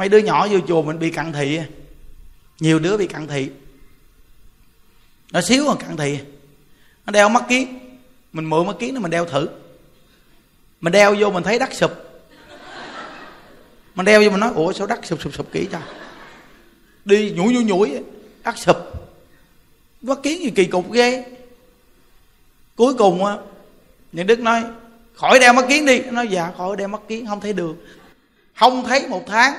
mấy đứa nhỏ vô chùa mình bị cận thị nhiều đứa bị cận thị. Nó xíu còn cận thị. Nó đeo mắt kiến. Mình mượn mắt kiến nó mình đeo thử. Mình đeo vô mình thấy đắt sụp. Mình đeo vô mình nói, ủa, sao đắt sụp sụp sụp kỹ cho? Đi nhủi nhủi nhủi đắt sụp. Mắt kiến gì kỳ cục ghê. Cuối cùng á, những đức nói, khỏi đeo mắt kiến đi. Nói dạ khỏi đeo mắt kiến, không thấy đường không thấy một tháng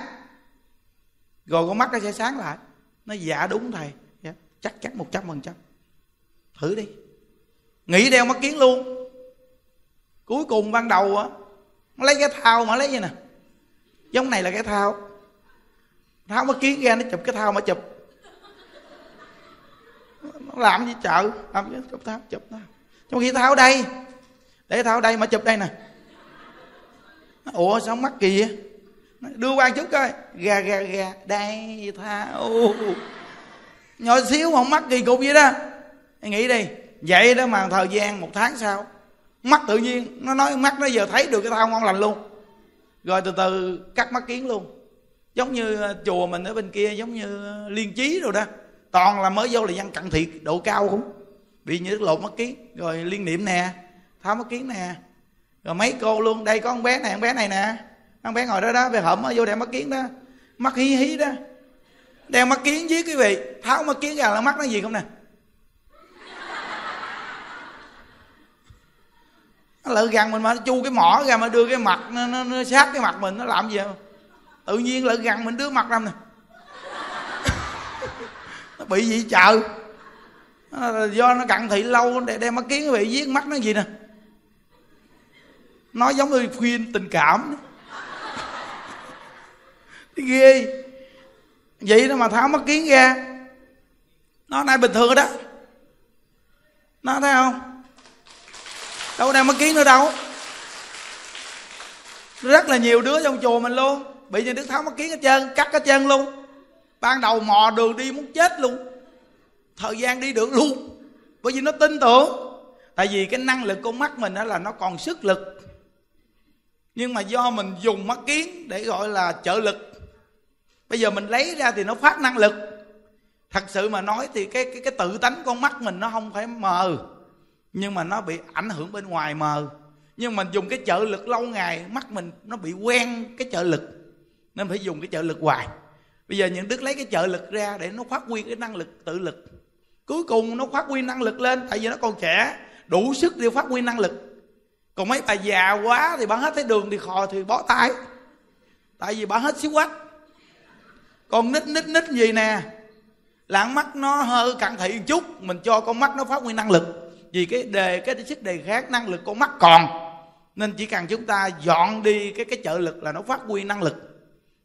rồi con mắt nó sẽ sáng lại. Nó dạ đúng thầy. Dạ, chắc chắn một trăm phần trăm. Thử đi. Nghĩ đeo mắt kiến luôn. Cuối cùng ban đầu á nó lấy cái thao mà lấy vậy nè? Giống này là cái thao. Tháo mắt kiến ra nó chụp cái thao mà chụp. Nó làm gì chợ? Làm gì chụp thao chụp thao. Trong khi tháo đây để tháo đây mà chụp đây nè. Ủa sao mắt kỳ vậy? Đưa qua chút coi. Gà gà gà. Đây, thao. Nhỏ xíu không mắt kỳ cục vậy đó. Nghĩ đi. Vậy đó mà thời gian một tháng sau mắt tự nhiên. Nó nói mắt nó giờ thấy được cái thao ngon lành luôn. Rồi từ từ cắt mắt kiến luôn. Giống như ờ, chùa mình ở bên kia, giống như liên trí rồi đó. Toàn là mới vô là dân cận thiệt, độ cao cũng. Bị như lột mắt kiến. Rồi liên niệm nè, tháo mắt kiến nè. Rồi mấy cô luôn, đây có con bé này, con bé này nè con bé ngồi đó đó về hổm vô đeo mắt kiến đó. Mắt hí hí đó. Đeo mắt kiến với quý vị tháo mắt kiến ra là mắt nó gì không nè? Nó lỡ gần mình mà nó chu cái mỏ ra mà đưa cái mặt nó, nó, nó sát cái mặt mình nó làm gì không? Tự nhiên lỡ gần mình đưa mặt ra nè. Nó bị gì chợ do nó cặn thị lâu để đem mắt kiến bị giết mắt nó gì nè? Nó giống như khuyên tình cảm ghê. Vậy đó mà tháo mắt kiến ra. Nó nay bình thường đó. Nó thấy không? Đâu đem mắt kiến nữa đâu. Rất là nhiều đứa trong chùa mình luôn. Bị nhà đức tháo mắt kiến hết trơn, cắt hết trơn luôn. Ban đầu mò đường đi muốn chết luôn. Thời gian đi được luôn. Bởi vì nó tin tưởng. Tại vì cái năng lực con mắt mình đó là nó còn sức lực. Nhưng mà do mình dùng mắt kiến để gọi là trợ lực bây giờ mình lấy ra thì nó phát năng lực. Thật sự mà nói thì cái cái cái tự tánh con mắt mình nó không phải mờ, nhưng mà nó bị ảnh hưởng bên ngoài mờ. Nhưng mình dùng cái trợ lực lâu ngày, mắt mình nó bị quen cái trợ lực, nên phải dùng cái trợ lực hoài. Bây giờ những đức lấy cái trợ lực ra để nó phát huy cái năng lực tự lực. Cuối cùng nó phát huy năng lực lên, tại vì nó còn trẻ, đủ sức để phát huy năng lực. Còn mấy bà già quá thì bà hết thấy đường thì khò thì bó tay. Tại vì bà hết xíu quách con nít nít nít gì nè? Lạng mắt nó hơi cận thị một chút, mình cho con mắt nó phát huy năng lực. Vì cái đề, cái sức đề khác năng lực con mắt còn. Nên chỉ cần chúng ta dọn đi cái cái trợ lực là nó phát huy năng lực.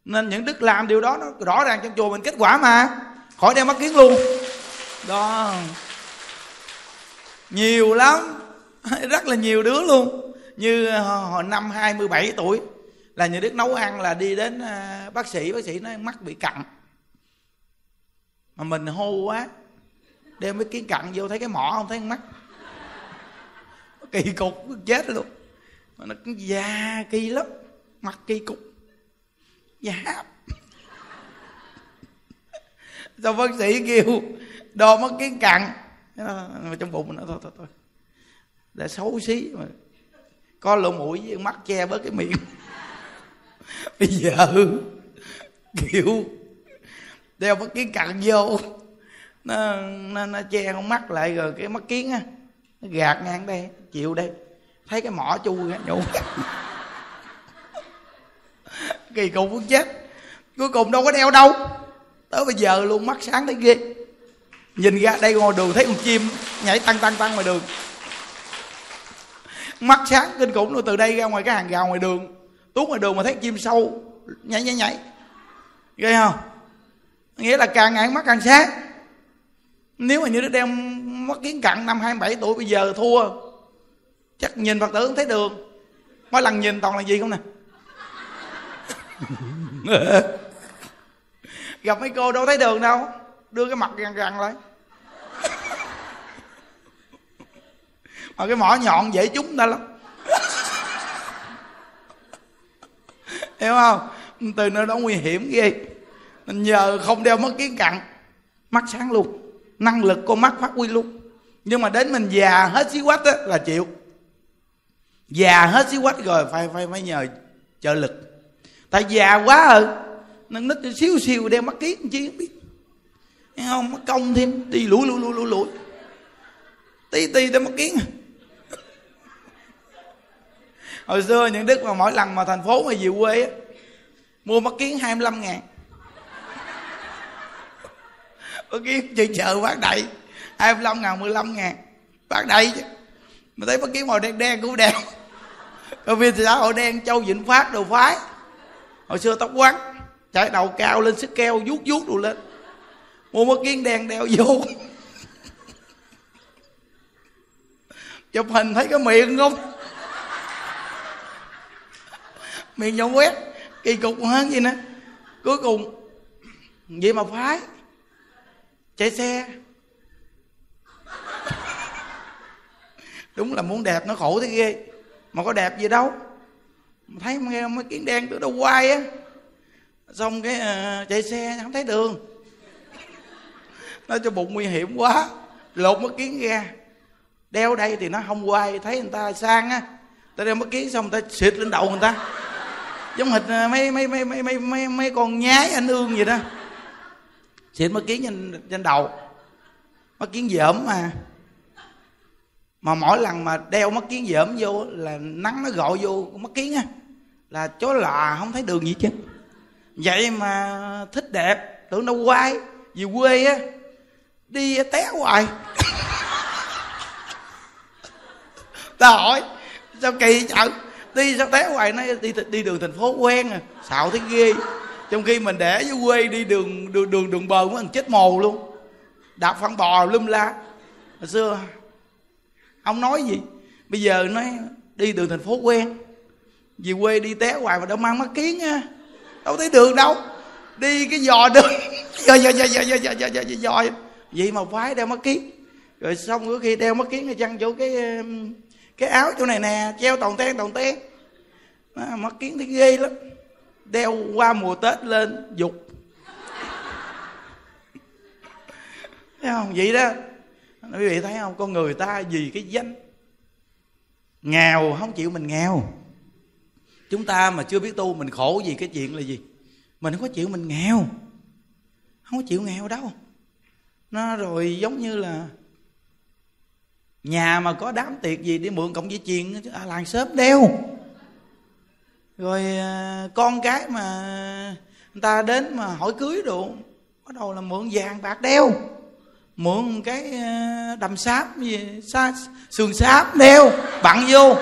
Nên những đức làm điều đó, nó rõ ràng trong chùa mình kết quả mà. Khỏi đeo mắt kiến luôn. Đó. Nhiều lắm. Rất là nhiều đứa luôn. Như ờ, hồi năm 27 tuổi là nhà đức nấu ăn là đi đến ờ, bác sĩ bác sĩ nói mắt bị cặn. Mà mình hô quá, đem cái kiến cặn vô thấy cái mỏ không thấy mắt. Kỳ cục, chết luôn. Mà nó già kỳ lắm, mặt kỳ cục. Già sao bác sĩ kêu, đo mất kiến cặn. Ờ, mà trong bụng nó, thôi thôi thôi. Là xấu xí mà. Có lỗ mũi với mắt che bớt cái miệng. bây giờ kiểu đeo mắt kiến cặn vô nó, nó, nó che con mắt lại rồi cái mắt kiến á nó gạt ngang đây chịu đây. Thấy cái mỏ chui nhổ kỳ cục muốn chết. Cuối cùng đâu có đeo đâu. Tới bây giờ luôn mắt sáng thấy ghê. Nhìn ra đây ngồi đường thấy con chim nhảy tăng tăng tăng ngoài đường. Mắt sáng kinh khủng luôn từ đây ra ngoài cái hàng rào ngoài đường tuốt ngoài đường mà thấy chim sâu, nhảy nhảy nhảy. Ghê không? Nghĩa là càng ngày mắt càng sáng. Nếu mà như đứa đem mắt kiến cận năm 27 tuổi, bây giờ thua. Chắc nhìn phật tử không thấy đường mỗi lần nhìn toàn là gì không nè? Gặp mấy cô đâu thấy đường đâu. Đưa cái mặt gằn gằn lại. Mà cái mỏ nhọn dễ trúng ta lắm. Hiểu không? Từ nơi đó nguy hiểm ghê. Mình nhờ không đeo mắt kiến cặn, mắt sáng luôn. Năng lực con mắt phát huy luôn. Nhưng mà đến mình già hết xí quách á là chịu. Già hết xí quách rồi phải phải phải nhờ trợ lực. Tại già quá rồi nên nít xíu xíu đeo mắt kiến chi không biết. Thấy không mất công thêm đi lủi lủi lủi lủi lủi. Tí tí đeo mắt kiến hồi xưa những đức mà mỗi lần mà thành phố mà về quê á, mua mắt kiến 25 ngàn. Mắt kiến chừng chợ bán đầy 25 ngàn 15 ngàn. Bán đầy chứ. Mà thấy mắt kiến màu đen đen cũng đeo ở viên thị xã hội đen, châu vĩnh phát, đồ phái. Hồi xưa tóc quắn, chạy đầu cao lên sức keo, vuốt vuốt đồ lên. Mua mắt kiến đen đeo vô. Chụp hình thấy cái miệng không? Miệng nhọn quét kỳ cục hơn gì nữa cuối cùng vậy mà phái chạy xe. Đúng là muốn đẹp nó khổ thế ghê. Mà có đẹp gì đâu. Thấy nghe mấy kiến đen từ đâu quay á. Xong cái uh, chạy xe không thấy đường. Nó cho bụng nguy hiểm quá. Lột mất kiến ra. Đeo đây thì nó không quay. Thấy người ta sang á. Ta đeo mất kiến xong người ta xịt lên đầu người ta giống hệt à, mấy mấy mấy mấy mấy mấy, mấy con nhái anh ương vậy đó. Xịt mất kiến trên trên đầu. Mắt kiến dởm mà. Mà mỗi lần mà đeo mắt kiến dởm vô là nắng nó gọi vô mắt kiến á là chó lạ không thấy đường gì chứ vậy mà thích đẹp tưởng đâu quay. Về quê á đi té hoài. Ta hỏi sao kỳ chợ đi sao té hoài nó đi đi đường thành phố quen à. Xạo thấy ghê. Trong khi mình để dưới quê đi đường đường đường đường bờ mới chết mồ luôn. Đạp phân bò lum la. Hồi xưa, ông nói gì? Bây giờ nói, đi đường thành phố quen. Về quê đi té hoài mà đâu mang mắt kiến á đâu thấy đường đâu. Đi cái giò đường giò giò giò giò giò giò giò giò giò. Vậy mà phái đeo mắt kiến. Rồi xong có khi đeo mắt kiến thì chăng chỗ cái cái áo chỗ này nè, treo toàn ten toàn ten. À, mắt kiến thấy ghê lắm. Đeo qua mùa tết lên dục. Thấy không? Vậy đó. Quý vị thấy không? Con người ta vì cái danh. Nghèo không chịu mình nghèo. Chúng ta mà chưa biết tu mình khổ vì cái chuyện là gì? Mình không có chịu mình nghèo. Không có chịu nghèo đâu. Nó rồi giống như là nhà mà có đám tiệc gì đi mượn cộng dây chuyền à, làng sớm đeo rồi à, con cái mà người ta đến mà hỏi cưới đồ bắt đầu là mượn vàng bạc đeo, mượn cái à, đầm sáp gì xa sườn sáp đeo, bặn vô.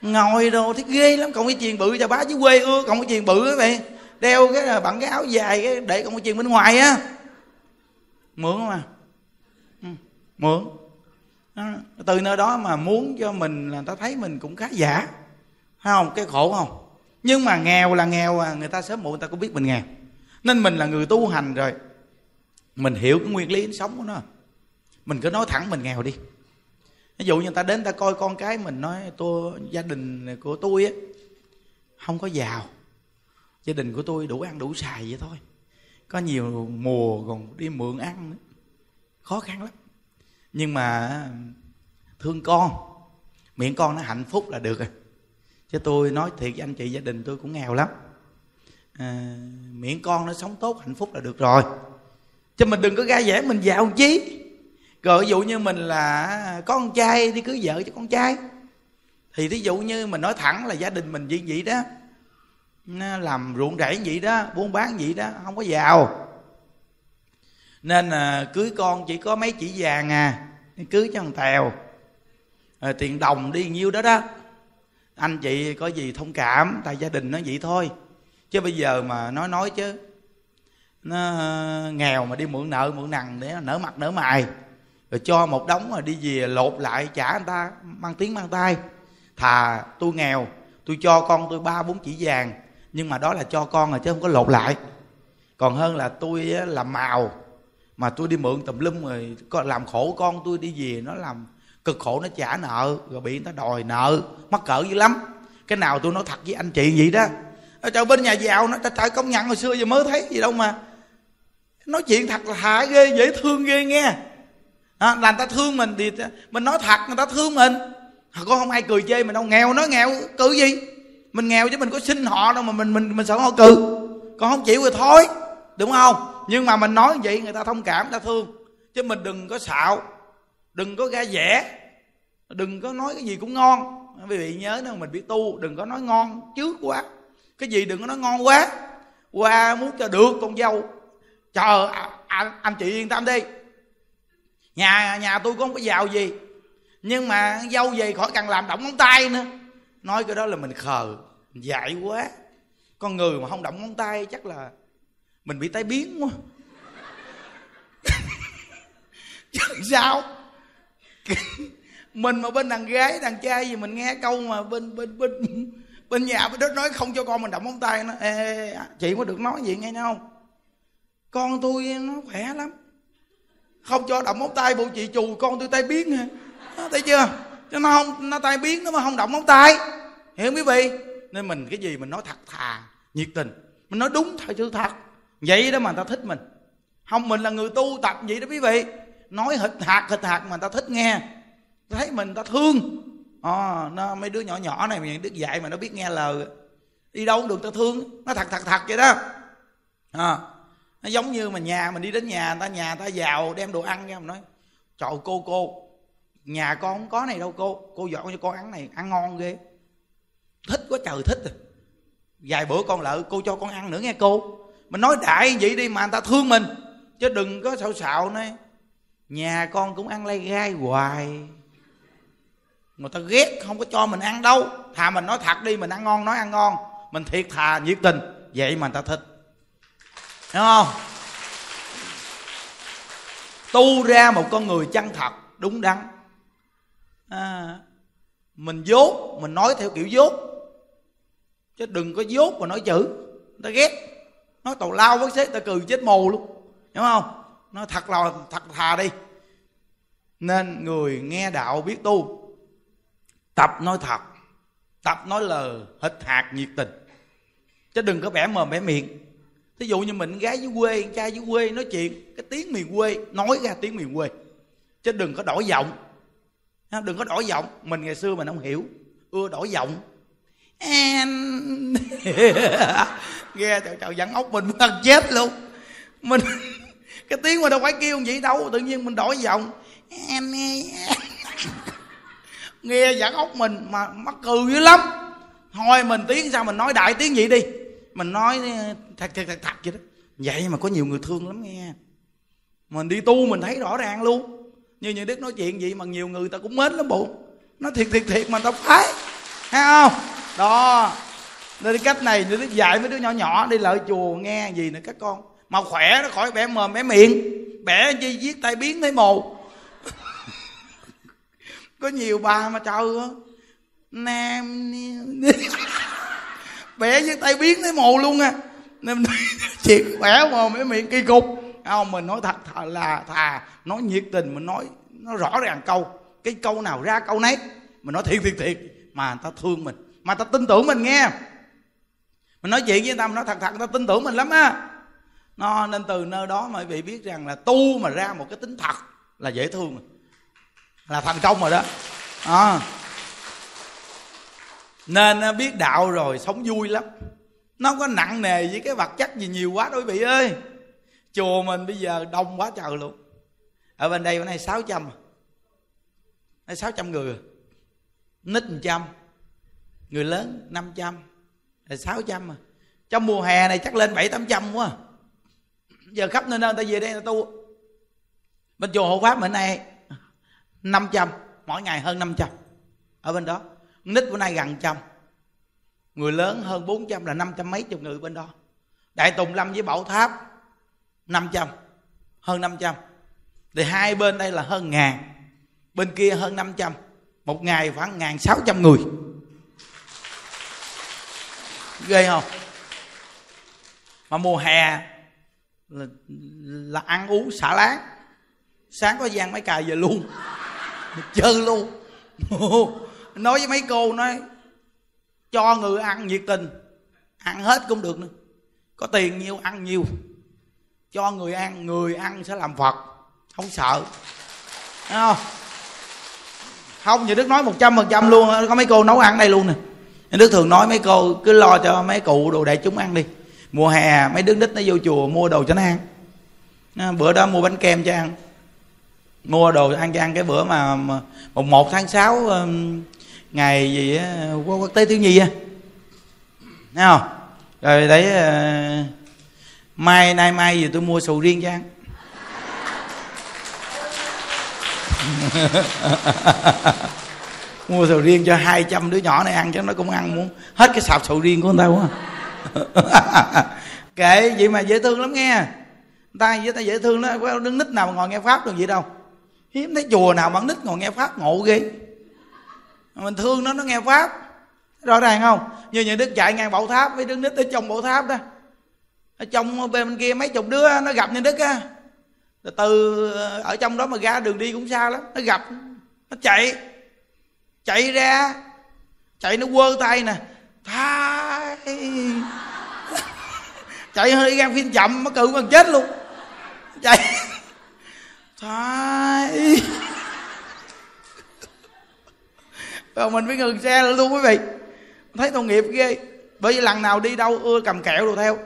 Ngồi đồ thấy ghê lắm còn cái chuyền bự cho bá chứ quê ưa còn cái chuyền bự á mày. Đeo cái bằng cái áo dài, cái để còn cái chuyền bên ngoài á. Mượn mà ừ, mượn. Từ nơi đó mà muốn cho mình là ta thấy mình cũng khá giả thấy không cái khổ không? Nhưng mà nghèo là nghèo à người ta sớm muộn người ta cũng biết mình nghèo. Nên mình là người tu hành rồi. Mình hiểu cái nguyên lý sống của nó. Mình cứ nói thẳng mình nghèo đi. Ví dụ như người ta đến ta coi con cái mình, nói, tôi, gia đình của tôi á, không có giàu. Gia đình của tôi đủ ăn đủ xài vậy thôi. Có nhiều mùa còn đi mượn ăn nữa. Khó khăn lắm. Nhưng mà thương con. Miệng con nó hạnh phúc là được rồi chứ tôi nói thiệt với anh chị gia đình tôi cũng nghèo lắm. À, miệng con nó sống tốt hạnh phúc là được rồi. Chứ mình đừng có ra vẽ mình giàu chí rồi ví dụ như mình là à, có con trai đi cưới vợ cho con trai. Thì ví dụ như mình nói thẳng là gia đình mình gì vậy đó nó làm ruộng rẫy vậy đó buôn bán vậy đó không có giàu. Nên à, cưới con chỉ có mấy chỉ vàng à cưới cho thằng tèo. À, tiền đồng đi nhiêu đó đó anh chị có gì thông cảm, tại gia đình nó vậy thôi. Chứ bây giờ mà nói nói chứ, nó ờ, nghèo mà đi mượn nợ, mượn nằng để nở mặt, nở mày. Rồi cho một đống mà đi về lột lại trả người ta, mang tiếng mang tay thà tôi nghèo, tôi cho con tôi ba bốn chỉ vàng, nhưng mà đó là cho con rồi chứ không có lột lại. Còn hơn là tôi làm màu, mà tôi đi mượn tùm lum rồi làm khổ con tôi đi về, nó làm cực khổ nó trả nợ rồi bị người ta đòi nợ. Mắc cỡ dữ lắm. Cái nào tôi nói thật với anh chị vậy đó. Ở trời bên nhà giàu nó trời công nhận hồi xưa giờ mới thấy gì đâu mà. Nói chuyện thật là hạ ghê dễ thương ghê nghe. À, là người ta thương mình thì mình nói thật người ta thương mình. Có không ai cười chê mình đâu. Nghèo nói nghèo cười gì? Mình nghèo chứ mình có xin họ đâu mà mình mình mình sợ họ cự. Còn không chịu rồi thôi đúng không? Nhưng mà mình nói vậy người ta thông cảm người ta thương. Chứ mình đừng có xạo đừng có ra vẻ. Đừng có nói cái gì cũng ngon. Quý vị nhớ nếu mình biết tu đừng có nói ngon trước quá. Cái gì đừng có nói ngon quá. Qua muốn cho được con dâu. Chờ anh, anh chị yên tâm đi. Nhà nhà tôi cũng không có giàu gì. Nhưng mà dâu về khỏi cần làm động ngón tay nữa. Nói cái đó là mình khờ dại quá. Con người mà không động ngón tay chắc là mình bị tai biến quá. Sao? mình mà bên đàn gái đàn trai gì mình nghe câu mà bên bên bên bên nhà bên đó nói không cho con mình động móng tay nó ê, à, chị có được nói gì nghe không? Con tôi nó khỏe lắm. Không cho động móng tay bộ chị chù con tôi tay biến hả? Thấy chưa? Cho nó không nó tay biến nó mà không động móng tay. Hiểu không quý vị? Nên mình cái gì mình nói thật thà nhiệt tình. Mình nói đúng thật sự thật. Vậy đó mà người ta thích mình. Không mình là người tu tập vậy đó quý vị nói hịch hạt hịch hạt mà người ta thích nghe. Thấy mình người ta thương. À, nó mấy đứa nhỏ nhỏ này những đứa dạy mà nó biết nghe lời. Đi đâu cũng được ta thương. Nó thật thật thật vậy đó. À, nó giống như mà nhà mình đi đến nhà ta nhà ta giàu đem đồ ăn ra mình nói trời cô cô nhà con không có này đâu cô. Cô dọn cho con ăn này ăn ngon ghê. Thích quá trời thích rồi vài bữa con lợi cô cho con ăn nữa nghe cô. Mình nói đại vậy đi mà người ta thương mình. Chứ đừng có xạo xạo nói nhà con cũng ăn lay gai hoài. Người ta ghét không có cho mình ăn đâu. Thà mình nói thật đi mình ăn ngon nói ăn ngon. Mình thiệt thà nhiệt tình. Vậy mà người ta thích. Hiểu không? Tu ra một con người chân thật đúng đắn. À, mình dốt mình nói theo kiểu dốt. Chứ đừng có dốt mà nói chữ. Người ta ghét. Nói tàu lao với sếp ta cười chết mù luôn. Hiểu không? Nó thật là, thật thà đi. Nên người nghe đạo biết tu, tập nói thật, tập nói lời hịch hạt nhiệt tình. Chứ đừng có bẻ mồm bẻ miệng. Thí dụ như mình gái dưới quê, trai dưới quê nói chuyện, cái tiếng miền quê, nói ra tiếng miền quê. Chứ đừng có đổi giọng. Đừng có đổi giọng. Mình ngày xưa mình không hiểu. Ưa đổi giọng. Em. Nghe chào chào dẫn ốc mình muốn chết luôn. Mình cái tiếng mà đâu phải kêu vậy đâu, tự nhiên mình đổi giọng. Em nghe giảng ốc mình mà mắc cười dữ lắm. Thôi mình tiếng sao mình nói đại tiếng vậy đi. Mình nói thật thật thật thật vậy đó. Vậy mà có nhiều người thương lắm nghe. Mình đi tu mình thấy rõ ràng luôn. Như những đức nói chuyện vậy mà nhiều người ta cũng mến lắm bộ. Nó thiệt thiệt thiệt mà tao phải thấy không? Đó. Nên cách này đức dạy mấy đứa nhỏ nhỏ đi lợi chùa nghe gì nữa các con mà khỏe nó khỏi bẻ mồm, bẻ miệng. Bẻ chi viết tay biến thấy mồ. Có nhiều bà mà trời ơi. Nam bẻ với tay biến thấy mồ luôn à. Nên chị khỏe mồm, bẻ miệng kỳ cục. Không, mình nói thật, thà là thà nói nhiệt tình, mình nói nó rõ ràng câu. Cái câu nào ra câu nấy. Mình nói thiệt thiệt thiệt. Mà người ta thương mình. Mà ta tin tưởng mình nghe. Mình nói chuyện với người ta, mình nói thật thật, người ta tin tưởng mình lắm á nó nên từ nơi đó mà quý vị biết rằng là tu mà ra một cái tính thật là dễ thương. Là thành công rồi đó. À. nên à, biết đạo rồi sống vui lắm. Nó không có nặng nề với cái vật chất gì nhiều quá đâu quý vị ơi. Chùa mình bây giờ đông quá trời luôn. Ở bên đây bữa nay sáu trăm. Hay sáu trăm người. Nít một trăm. Người lớn năm trăm. Là sáu trăm. À trong mùa hè này chắc lên bảy tám trăm quá giờ khắp nơi nơi ta về đây ta tu. Bên chùa hộ pháp bữa nay 500 mỗi ngày hơn 500 ở bên đó nít bữa nay gần trăm. Người lớn hơn 400 là 500 mấy chục người bên đó. Đại tùng lâm với bảo tháp 500 hơn 500 thì hai bên đây là hơn ngàn, bên kia hơn 500 một ngày khoảng ngàn sáu trăm người. Ghê không? Mà mùa hè là, là ăn uống xả láng. Sáng có gian mấy cài về luôn. Chơi luôn. Nói với mấy cô nói cho người ăn nhiệt tình. Ăn hết cũng được nữa. Có tiền nhiều ăn nhiều. Cho người ăn người ăn sẽ làm phật. Không sợ. Thấy không? Không nhà đức nói một trăm phần trăm luôn. Có mấy cô nấu ăn đây luôn nè. Nhà đức thường nói mấy cô cứ lo cho mấy cụ đồ đại chúng ăn đi mùa hè mấy đứa nít nó vô chùa mua đồ cho nó ăn. À, bữa đó mua bánh kem cho ăn. Mua đồ ăn cho ăn cái bữa mà mùng một tháng sáu um, ngày gì á quốc tế thiếu nhi á. Thấy không? Rồi đấy uh, ờ, mai nay mai gì tôi mua sầu riêng cho ăn. Mua sầu riêng cho 200 đứa nhỏ này ăn cho nó cũng ăn muốn hết cái sạp sầu riêng của người ta quá. kệ vậy mà dễ thương lắm nghe. Người ta với ta dễ thương đó, có đứng nít nào mà ngồi nghe pháp được gì đâu. Hiếm thấy chùa nào mà nít ngồi nghe pháp ngộ ghê. Mình thương nó nó nghe pháp. Rõ ràng không? Như những đức chạy ngang bảo tháp với đứng nít ở trong bảo tháp đó. Ở trong bên kia mấy chục đứa nó gặp những đức á. Từ, ở trong đó mà ra đường đi cũng xa lắm. Nó gặp, nó chạy. Chạy ra, chạy nó quơ tay nè. Tha thai chạy hơi gan phim chậm nó cự bằng chết luôn. Chạy thai rồi mình phải ngừng xe luôn quý vị. Thấy tội nghiệp ghê. Bởi vì lần nào đi đâu, ưa cầm kẹo đồ theo.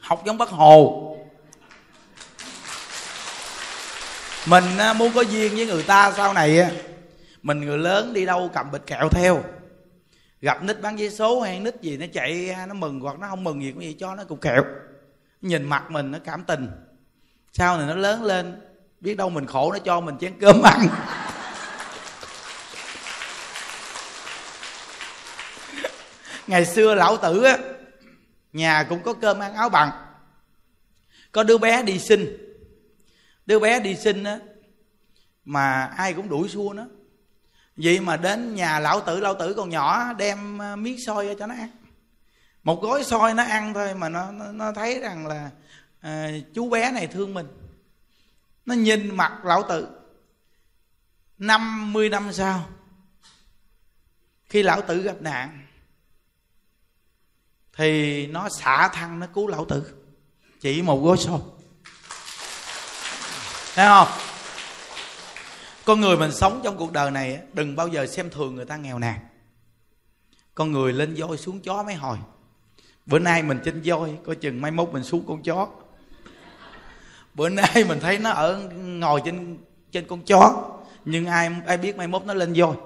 Học giống bác hồ. Mình à, muốn có duyên với người ta sau này mình người lớn đi đâu cầm bịch kẹo theo gặp nít bán giấy số hay nít gì nó chạy nó mừng hoặc nó không mừng gì cũng gì cho nó cục kẹo. Nhìn mặt mình nó cảm tình. Sau này nó lớn lên, biết đâu mình khổ nó cho mình chén cơm ăn. Ngày xưa lão tử á, nhà cũng có cơm ăn áo bằng. Có đứa bé đi sinh đứa bé đi sinh á, mà ai cũng đuổi xua nó vậy mà đến nhà lão tử lão tử còn nhỏ đem ờ, miếng xôi cho nó ăn. Một gói xôi nó ăn thôi mà nó nó, nó thấy rằng là à, chú bé này thương mình. Nó nhìn mặt lão tử. 50 năm sau khi lão tử gặp nạn thì nó xả thân nó cứu lão tử. Chỉ một gói xôi thấy không? Con người mình sống trong cuộc đời này đừng bao giờ xem thường người ta nghèo nàn. Con người lên voi xuống chó mấy hồi. Bữa nay mình trên voi, coi chừng mai mốt mình xuống con chó. Bữa nay mình thấy nó ở ngồi trên trên con chó, nhưng ai ai biết mai mốt nó lên voi.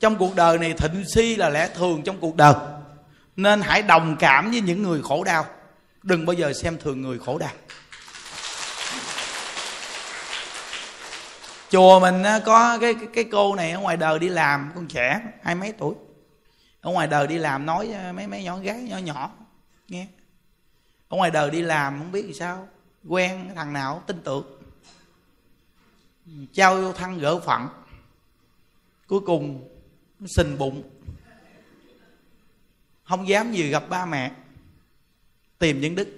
Trong cuộc đời này thịnh si là lẽ thường trong cuộc đời. Nên hãy đồng cảm với những người khổ đau. Đừng bao giờ xem thường người khổ đau. Chùa mình có cái cái cô này ở ngoài đời đi làm, con trẻ, hai mấy tuổi. Ở ngoài đời đi làm nói mấy mấy nhỏ gái, nhỏ nhỏ, nghe. Ở ngoài đời đi làm không biết làm sao, quen thằng nào, tin tưởng. Trao thăng gỡ phận cuối cùng, nó sình bụng. Không dám gì gặp ba mẹ. Tìm những đức.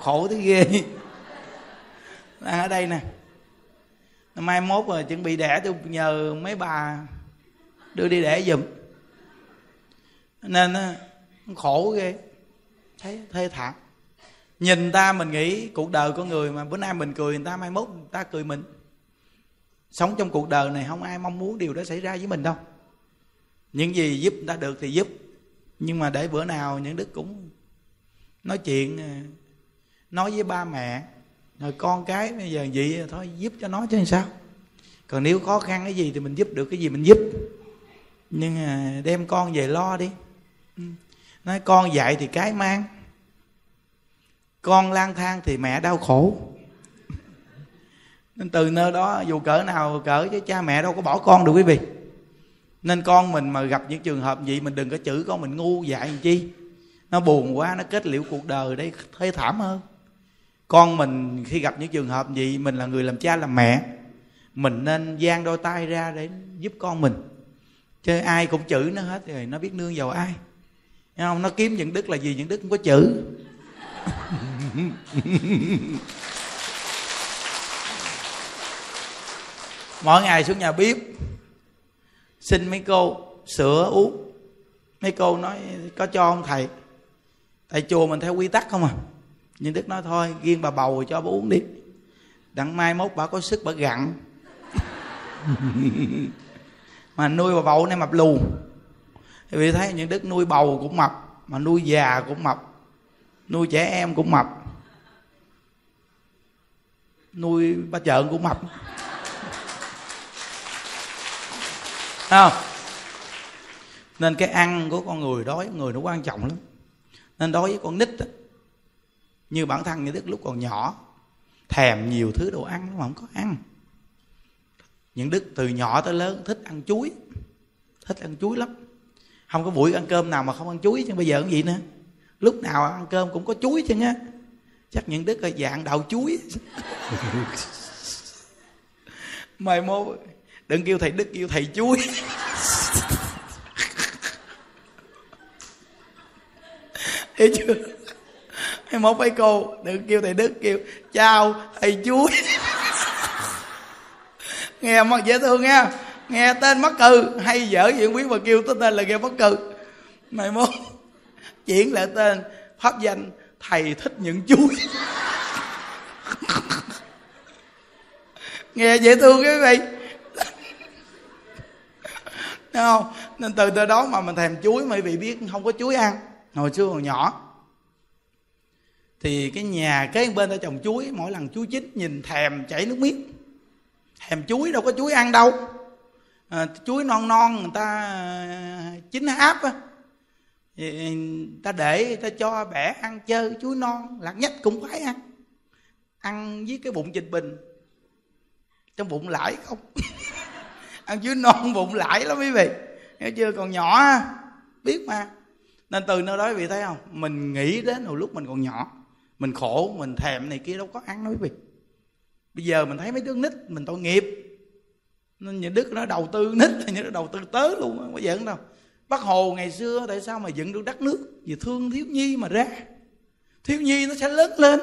Khổ thế ghê đang ở đây nè. Mai mốt rồi chuẩn bị đẻ, tôi nhờ mấy bà đưa đi đẻ giùm. Nên ờ, khổ ghê. Thấy, thê thảm. Nhìn ta mình nghĩ cuộc đời con người mà bữa nay mình cười, người ta mai mốt người ta cười mình. Sống trong cuộc đời này không ai mong muốn điều đó xảy ra với mình đâu. Những gì giúp đã được thì giúp. Nhưng mà để bữa nào những đức cũng nói chuyện ờ, nói với ba mẹ rồi con cái bây giờ vậy thôi giúp cho nó chứ làm sao? Còn nếu khó khăn cái gì thì mình giúp được cái gì mình giúp. Nhưng đem con về lo đi. Ừ. Nói con dạy thì cái mang. Con lang thang thì mẹ đau khổ. Nên từ nơi đó dù cỡ nào cỡ chứ cha mẹ đâu có bỏ con được quý vị. Nên con mình mà gặp những trường hợp gì mình đừng có chửi con mình ngu dại làm chi. Nó buồn quá, nó kết liễu cuộc đời đây thê thảm hơn con mình khi gặp những trường hợp gì, mình là người làm cha làm mẹ, mình nên giang đôi tay ra để giúp con mình. Chứ ai cũng chửi nó hết rồi, nó biết nương vào ai. Thấy không? Nó kiếm những đức là gì, những đức không có chữ. Mỗi ngày xuống nhà bếp, xin mấy cô sữa, uống. Mấy cô nói, có cho không thầy? Tại chùa mình theo quy tắc không à nhưng đức nói thôi riêng bà bầu cho bà uống đi. Đặng mai mốt bà có sức bà gặn. Mà nuôi bà bầu này mập lù. Thì vì thấy những đức nuôi bầu cũng mập mà nuôi già cũng mập nuôi trẻ em cũng mập nuôi ba trợn cũng mập. Không? Nên cái ăn của con người đói người nó quan trọng lắm. Nên đối với con nít đó, như bản thân như đức lúc còn nhỏ, thèm nhiều thứ đồ ăn mà không có ăn. Những đức từ nhỏ tới lớn thích ăn chuối, thích ăn chuối lắm. Không có buổi ăn cơm nào mà không ăn chuối, chứ bây giờ cũng gì nữa? Lúc nào ăn cơm cũng có chuối chứ á chắc những đức là dạng đào chuối. Mời mô đừng kêu thầy đức, kêu thầy chuối. Thấy chưa? Hay một mấy cô, đừng kêu thầy đức kêu, chào, thầy chuối nghe mà dễ thương nha. Nghe tên mắc cừ, hay dở diễn biến mà kêu tới tên là nghe mắc cừ. Mày muốn chuyển lại tên, pháp danh, thầy thích những chuối nghe dễ thương cái quý vị không? Nên từ từ đó mà mình thèm chuối mấy vị biết không có chuối ăn. Hồi xưa còn nhỏ thì cái nhà kế bên ta trồng chuối mỗi lần chuối chín nhìn thèm chảy nước miếng. Thèm chuối đâu có chuối ăn đâu. À, chuối non non người ta à, chín áp á. Ta để ta cho bẻ ăn chơi chuối non lạc nhất cũng phải ăn. Ăn với cái bụng trình bình. Trong bụng lãi không? Ăn chuối non bụng lãi lắm quý vị. Nghe chưa? Còn nhỏ biết mà. Nên từ nơi đó quý vị thấy không? Mình nghĩ đến hồi lúc mình còn nhỏ mình khổ, mình thèm này kia, đâu có ăn đâu quý vị. Bây giờ mình thấy mấy đứa nít, mình tội nghiệp. Nên nhà đức nó đầu tư nít thì nó đầu tư tớ luôn, không có giỡn đâu. Bác hồ ngày xưa, tại sao mà dựng được đất nước vì thương thiếu nhi mà ra? Thiếu nhi nó sẽ lớn lên.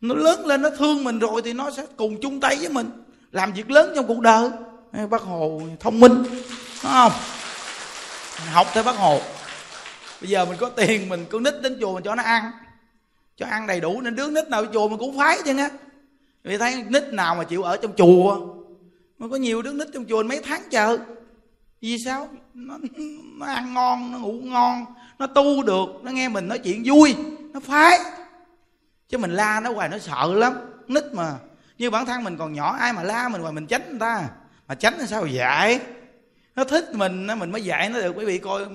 Nó lớn lên, nó thương mình rồi thì nó sẽ cùng chung tay với mình, làm việc lớn trong cuộc đời. Bác hồ thông minh, đúng không? Học theo bác hồ. Bây giờ mình có tiền, mình cứ nít đến chùa mình cho nó ăn cho ăn đầy đủ nên đứa nít nào chùa mình cũng phái chứ á vì thấy nít nào mà chịu ở trong chùa mà có nhiều đứa nít trong chùa mấy tháng chờ vì sao? Nó, nó ăn ngon nó ngủ ngon nó tu được nó nghe mình nói chuyện vui nó phái chứ mình la nó hoài nó sợ lắm. Nít mà. Như bản thân mình còn nhỏ ai mà la mình hoài mình tránh người ta. Mà tránh thì sao dạy? Nó thích mình mình mới dạy nó được. Quý vị coi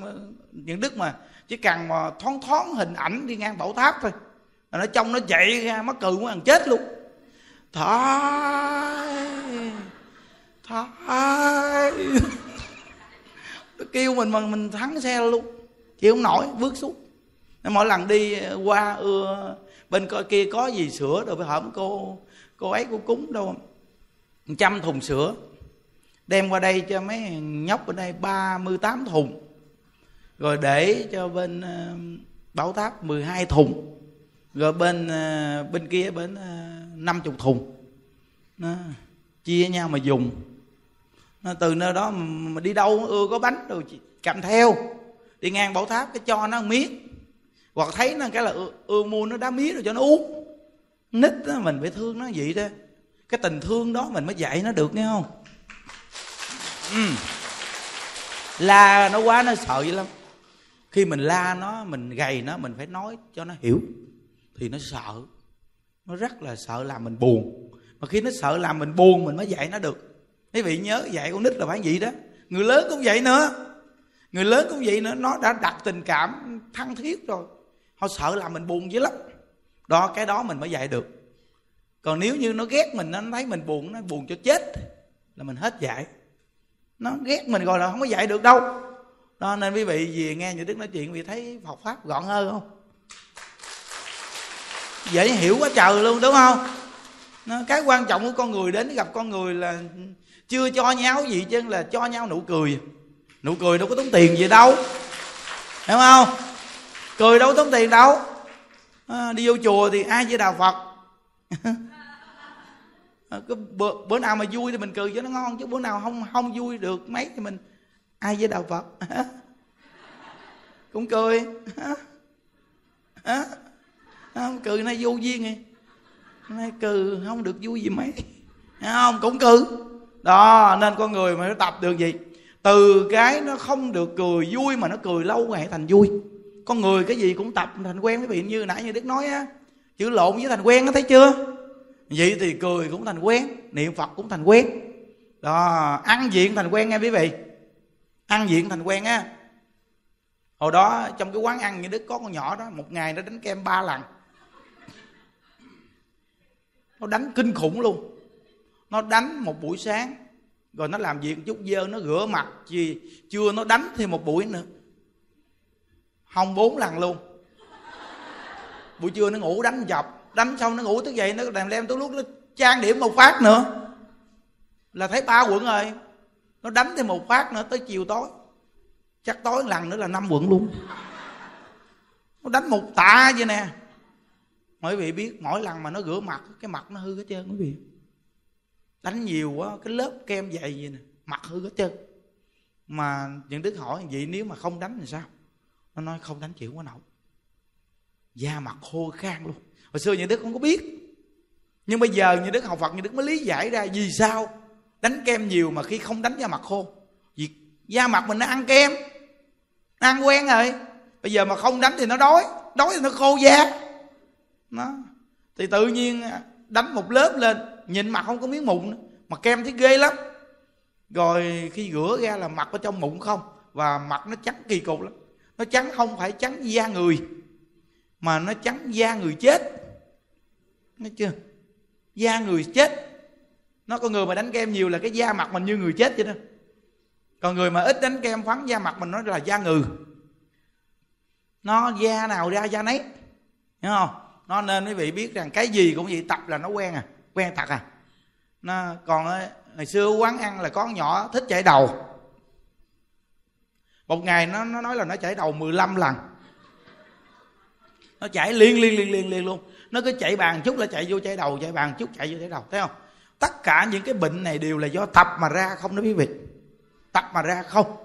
những đức mà chỉ cần mà thoáng thoáng hình ảnh đi ngang bảo tháp thôi là nó trong nó chạy ra, mắc cười muốn ăn chết luôn. Thái thái nó kêu mình mà mình thắng xe luôn. Chịu không nổi bước xuống. Mỗi lần đi qua, ưa, bên coi kia có gì sữa rồi phải hỏi cô cô ấy cô cúng đâu trăm thùng sữa. Đem qua đây cho mấy nhóc ở đây 38 thùng. Rồi để cho bên ờ, bảo tháp 12 thùng rồi bên ờ, bên kia bên ờ, năm 50 thùng. Nó chia nhau mà dùng. Nó từ nơi đó mà, mà đi đâu ưa có bánh rồi cầm theo. Đi ngang bảo tháp cái cho nó miếng. Hoặc thấy nó cái là ưa, ưa mua nó đá mía rồi cho nó uống. Nít đó, mình phải thương nó vậy đó. Cái tình thương đó mình mới dạy nó được nghe không? Ừ. la nó quá nó sợ vậy lắm. Khi mình la nó mình gầy nó mình phải nói cho nó hiểu thì nó sợ. Nó rất là sợ làm mình buồn. Mà khi nó sợ làm mình buồn, mình mới dạy nó được. Quý vị nhớ dạy con nít là phải vậy đó. Người lớn cũng vậy nữa. Người lớn cũng vậy nữa. Nó đã đặt tình cảm thân thiết rồi. Họ sợ làm mình buồn dữ lắm. Đó, cái đó mình mới dạy được. Còn nếu như nó ghét mình, nó thấy mình buồn, nó buồn cho chết, là mình hết dạy. Nó ghét mình rồi là không có dạy được đâu. Đó, nên quý vị về nghe những đức nói chuyện vì thấy Phật pháp gọn hơn không? Dễ hiểu quá trời luôn đúng không? Nó, cái quan trọng của con người đến gặp con người là chưa cho nhau gì chứ là cho nhau nụ cười. Nụ cười đâu có tốn tiền gì đâu. Hiểu không? Cười đâu có tốn tiền đâu. À, đi vô chùa thì ai với đạo phật? À, bữa, bữa nào mà vui thì mình cười cho nó ngon chứ bữa nào không không vui được mấy thì mình ai với đạo phật? Cũng cười. À, à không cười nó vô duyên này nay cười không được vui gì mấy. Không, cũng cười đó, nên con người mà nó tập được gì? Từ cái nó không được cười vui mà nó cười lâu ngày thành vui. Con người cái gì cũng tập thành quen. Quý vị như nãy như đức nói á, chữ lộn với thành quen á, thấy chưa? Vậy thì cười cũng thành quen, niệm phật cũng thành quen. Đó, ăn diện thành quen nghe quý vị. Ăn diện thành quen á. Hồi đó trong cái quán ăn như đức có con nhỏ đó, một ngày nó đánh kem ba lần nó đánh kinh khủng luôn. Nó đánh một buổi sáng, rồi nó làm việc chút dơ, nó rửa mặt gì chưa nó đánh thêm một buổi nữa. Hông bốn lần luôn. Buổi trưa nó ngủ đánh chập đánh xong nó ngủ thức dậy, nó đèm lem tới lúc nó trang điểm một phát nữa. Là thấy ba quận rồi. Nó đánh thêm một phát nữa, tới chiều tối. Chắc tối lần nữa là năm quận luôn. Nó đánh một tạ vậy nè mọi vị biết mỗi lần mà nó rửa mặt, cái mặt nó hư hết trơn, quý vị. Đánh nhiều quá, cái lớp kem dày vậy nè, mặt hư hết trơn. Mà những đức hỏi, vậy nếu mà không đánh thì sao? Nó nói, không đánh chịu quá nổi. Da mặt khô khan luôn. Hồi xưa những đức không có biết. Nhưng bây giờ như đức học phật như đức mới lý giải ra vì sao đánh kem nhiều mà khi không đánh da mặt khô. Vì da mặt mình nó ăn kem, nó ăn quen rồi. Bây giờ mà không đánh thì nó đói đói thì nó khô da nó. Thì tự nhiên đánh một lớp lên, nhìn mặt không có miếng mụn nữa. mà kem thấy ghê lắm. Rồi khi rửa ra là mặt ở trong mụn không, và mặt nó trắng kỳ cục lắm. Nó trắng không phải trắng da người, mà nó trắng da người chết. Nghe chưa? Da người chết. Nó có người mà đánh kem nhiều là cái da mặt mình như người chết vậy đó. Còn người mà ít đánh kem phấn da mặt mình nó là da người nó da nào ra da nấy. Hiểu không? Nó nên quý vị biết rằng cái gì cũng vậy, tập là nó quen à quen thật à. Nó, còn ờ, ngày xưa quán ăn là con nhỏ thích chảy đầu. Một ngày nó nó nói là nó chảy đầu 15 lần. Nó chảy liên liên liên liên liên luôn. Nó cứ chạy bàn chút là chạy vô chạy đầu chạy bàn chút chạy vô chạy đầu, thấy không? Tất cả những cái bệnh này đều là do tập mà ra không đó quý vị. Tập mà ra không.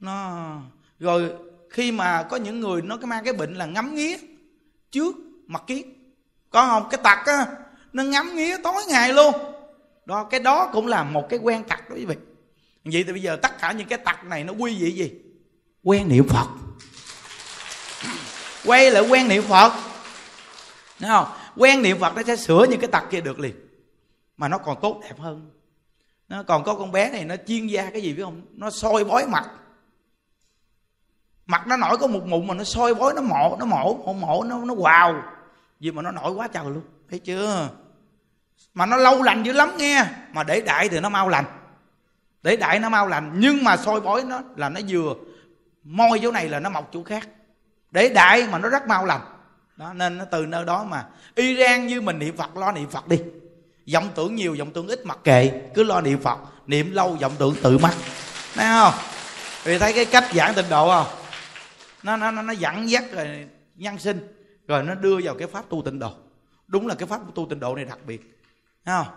Nó, rồi khi mà có những người nó cái mang cái bệnh là ngắm nghía trước mặt kiết có không? Cái tật á, nó ngắm nghía tối ngày luôn. Đó, cái đó cũng là một cái quen tật đó quý vị. Vậy thì bây giờ tất cả những cái tật này nó quy vị gì? Quen niệm phật. Quay lại quen niệm phật. Đúng không? Quen niệm phật nó sẽ sửa những cái tật kia được liền. Mà nó còn tốt đẹp hơn. Nó còn có con bé này, nó chuyên gia cái gì biết không? Nó soi bói mặt. Mặt nó nổi có một mụn mà nó soi bói, nó mổ nó mổ mổ mổ, nó nó wow vì mà nó nổi quá trời luôn, thấy chưa? Mà nó lâu lành dữ lắm nghe. Mà để đại thì nó mau lành. Để đại nó mau lành. Nhưng mà soi bói nó là nó vừa. Môi chỗ này là nó mọc chỗ khác. Để đại mà nó rất mau lành. Đó, nên nó từ nơi đó mà. Y như mình niệm phật, lo niệm phật đi. Vọng tưởng nhiều, vọng tưởng ít mặc kệ. Cứ lo niệm phật, niệm lâu, vọng tưởng tự mất thấy không? Vì thấy cái cách giảng tịnh độ không? Nó nó nó nó dẫn dắt rồi nhân sinh rồi nó đưa vào cái pháp tu tịnh độ. Đúng là cái pháp tu tịnh độ này đặc biệt. Thấy không?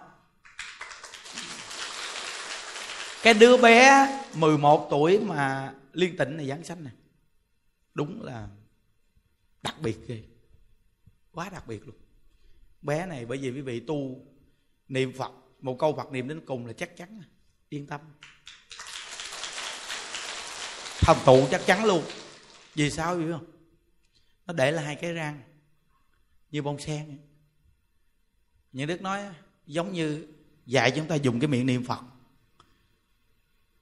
Cái đứa bé 11 tuổi mà liên tịnh này giảng sanh này, đúng là đặc biệt ghê. Quá đặc biệt luôn. Bé này bởi vì quý vị tu niệm phật, một câu phật niệm đến cùng là chắc chắn, yên tâm. Thành tụ chắc chắn luôn. Vì sao vậy không? Nó để là hai cái răng như bông sen. Những đức nói giống như dạy chúng ta dùng cái miệng niệm phật.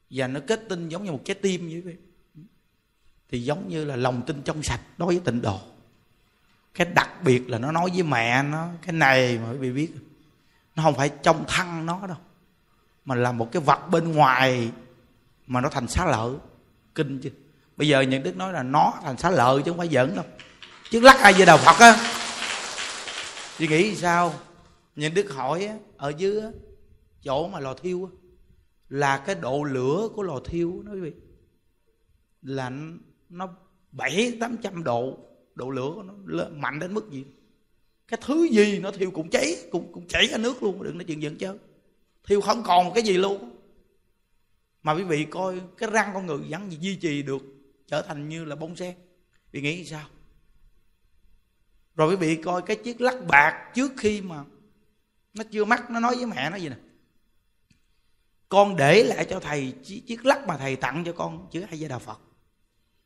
Và nó kết tinh giống như một trái tim vậy. Thì giống như là lòng tin trong sạch đối với tịnh độ. Cái đặc biệt là nó nói với mẹ nó, cái này mà quý vị biết, nó không phải trong thân nó đâu, mà là một cái vật bên ngoài mà nó thành xá lợi. Kinh chứ bây giờ những đức nói là nó thành xá lợi chứ không phải giỡn đâu chứ lắc ai về đầu phật á. Chị nghĩ sao? Những đức hỏi á, ở dưới á, chỗ mà lò thiêu á, là cái độ lửa của lò thiêu đó quý vị. Là nó bảy tám trăm độ độ lửa của nó mạnh đến mức gì? Cái thứ gì nó thiêu cũng cháy cũng cũng chảy ra nước luôn đừng nói chuyện giận chứ thiêu không còn một cái gì luôn. Mà quý vị coi cái răng con người vẫn duy trì được trở thành như là bông sen. Vì nghĩ sao? Rồi quý vị coi cái chiếc lắc bạc trước khi mà nó chưa mắc, nó nói với mẹ nó gì nè. Con để lại cho thầy chiếc lắc mà thầy tặng cho con chữ hay gia đà phật.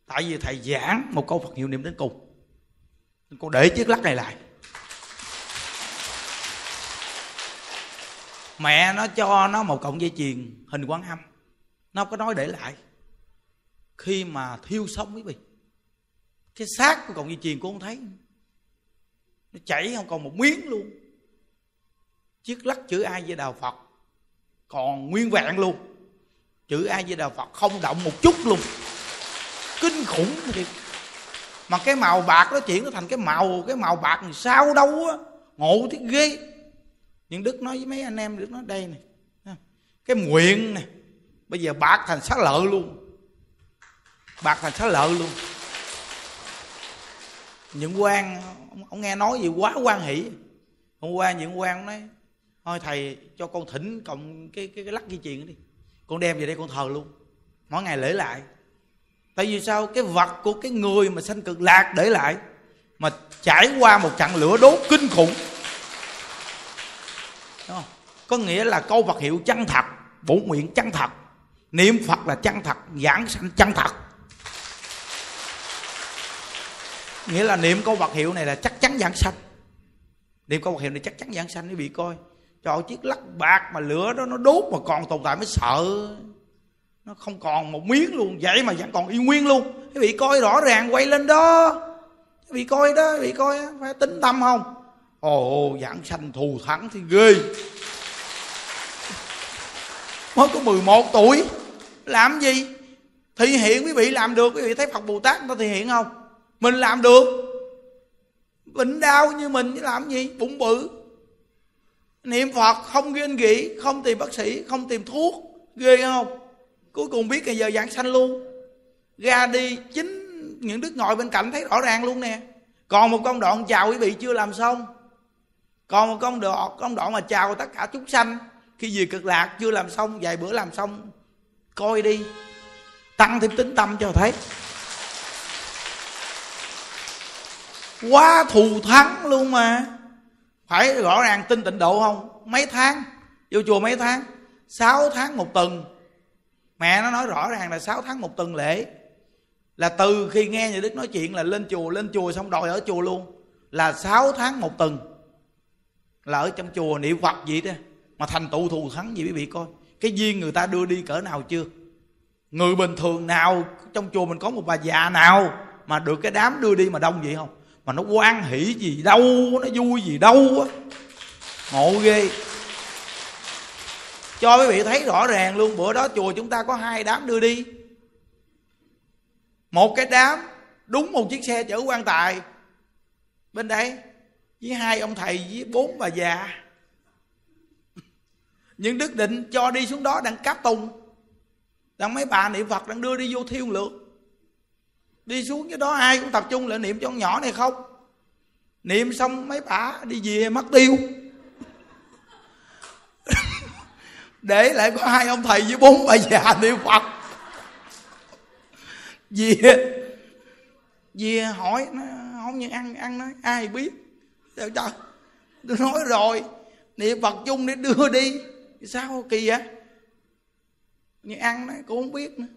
Tại vì thầy giảng một câu phật hiệu niệm đến cùng. Con để chiếc lắc này lại. Mẹ nó cho nó một cọng dây chuyền hình quán âm. Nó không có nói để lại. Khi mà thiêu xong quý vị, cái xác của cọng dây chuyền cô không thấy nó chảy không còn một miếng luôn. Chiếc lắc chữ ai với đào phật còn nguyên vẹn luôn. Chữ ai với đào phật không động một chút luôn. Kinh khủng thiệt. Mà cái màu bạc nó chuyển nó thành cái màu cái màu bạc sao đâu á. Ngộ thì ghê. Nhưng đức nói với mấy anh em, đức nói đây này cái nguyện này, bây giờ bạc thành xá lợi luôn. Bạc thành xá lợi luôn những quan ông, nghe nói gì quá quan hỷ. Hôm qua những quan nói thôi thầy cho con thỉnh cộng cái cái, cái lắc di chuyện đi. Con đem về đây con thờ luôn. Mỗi ngày lễ lại. Tại vì sao? Cái vật của cái người mà sanh cực lạc để lại mà trải qua một trận lửa đốt kinh khủng. Đúng không? có nghĩa là câu Phật hiệu chân thật bổ nguyện chân thật. Niệm Phật là chân thật giảng sanh chân thật. Nghĩa là niệm câu vật hiệu này là chắc chắn giảng sanh. Niệm câu vật hiệu này chắc chắn giảng sanh, quý vị coi. Cho chiếc lắc bạc mà lửa đó, nó đốt mà còn tồn tại mới sợ. Nó không còn một miếng luôn, vậy mà vẫn còn y nguyên luôn. Quý vị coi rõ ràng, quay lên đó. Quý vị coi đó, quý vị coi phải tính tâm không? Ồ, giảng sanh thù thắng thì ghê. Mới có 11 tuổi. Làm gì? Thị hiện, quý vị làm được, quý vị thấy phật bồ tát người ta thị hiện không? Mình làm được. Bệnh đau như mình chứ làm gì? Bụng bự. Niệm phật không ghen nghĩ không tìm bác sĩ, không tìm thuốc. Ghê không? Cuối cùng biết ngày giờ giảng sanh luôn. Ra đi chính những đức ngồi bên cạnh thấy rõ ràng luôn nè. Còn một công đoạn chào quý vị chưa làm xong. Còn một công đoạn công đoạn mà chào tất cả chúng sanh. Khi về cực lạc chưa làm xong, vài bữa làm xong, coi đi. Tăng thêm tính tâm cho thấy. Quá thù thắng luôn mà. Phải rõ ràng tin tịnh độ không? Mấy tháng? Vô chùa mấy tháng? Sáu tháng một tuần. Mẹ nó nói rõ ràng là 6 tháng một tuần lễ. Là từ khi nghe nhà đức nói chuyện là lên chùa lên chùa xong đòi ở chùa luôn. Là 6 tháng một tuần. Là ở trong chùa niệm phật vậy đó. Mà thành tụ thù thắng gì quý vị coi. Cái duyên người ta đưa đi cỡ nào chưa? Người bình thường nào trong chùa mình có một bà già nào mà được cái đám đưa đi mà đông vậy không? Mà nó quan hỷ gì đâu, nó vui gì đâu á. Ngộ ghê. Cho quý vị thấy rõ ràng luôn, bữa đó chùa chúng ta có hai đám đưa đi. Một cái đám đúng một chiếc xe chở quan tài. Bên đây, với hai ông thầy, với bốn bà già. Nhưng đức định cho đi xuống đó đang cáp tùng. Đang mấy bà niệm phật đang đưa đi vô thiêu lượt đi xuống cái đó ai cũng tập trung lại niệm cho con nhỏ này không? Niệm xong mấy bà đi về mất tiêu. Để lại có hai ông thầy với bốn bà già niệm phật. Về về hỏi nó, không như ăn ăn nó ai biết? Trời trời? Tôi nói rồi, niệm phật chung để đưa đi. Sao kỳ vậy? Như ăn nó cũng không biết nữa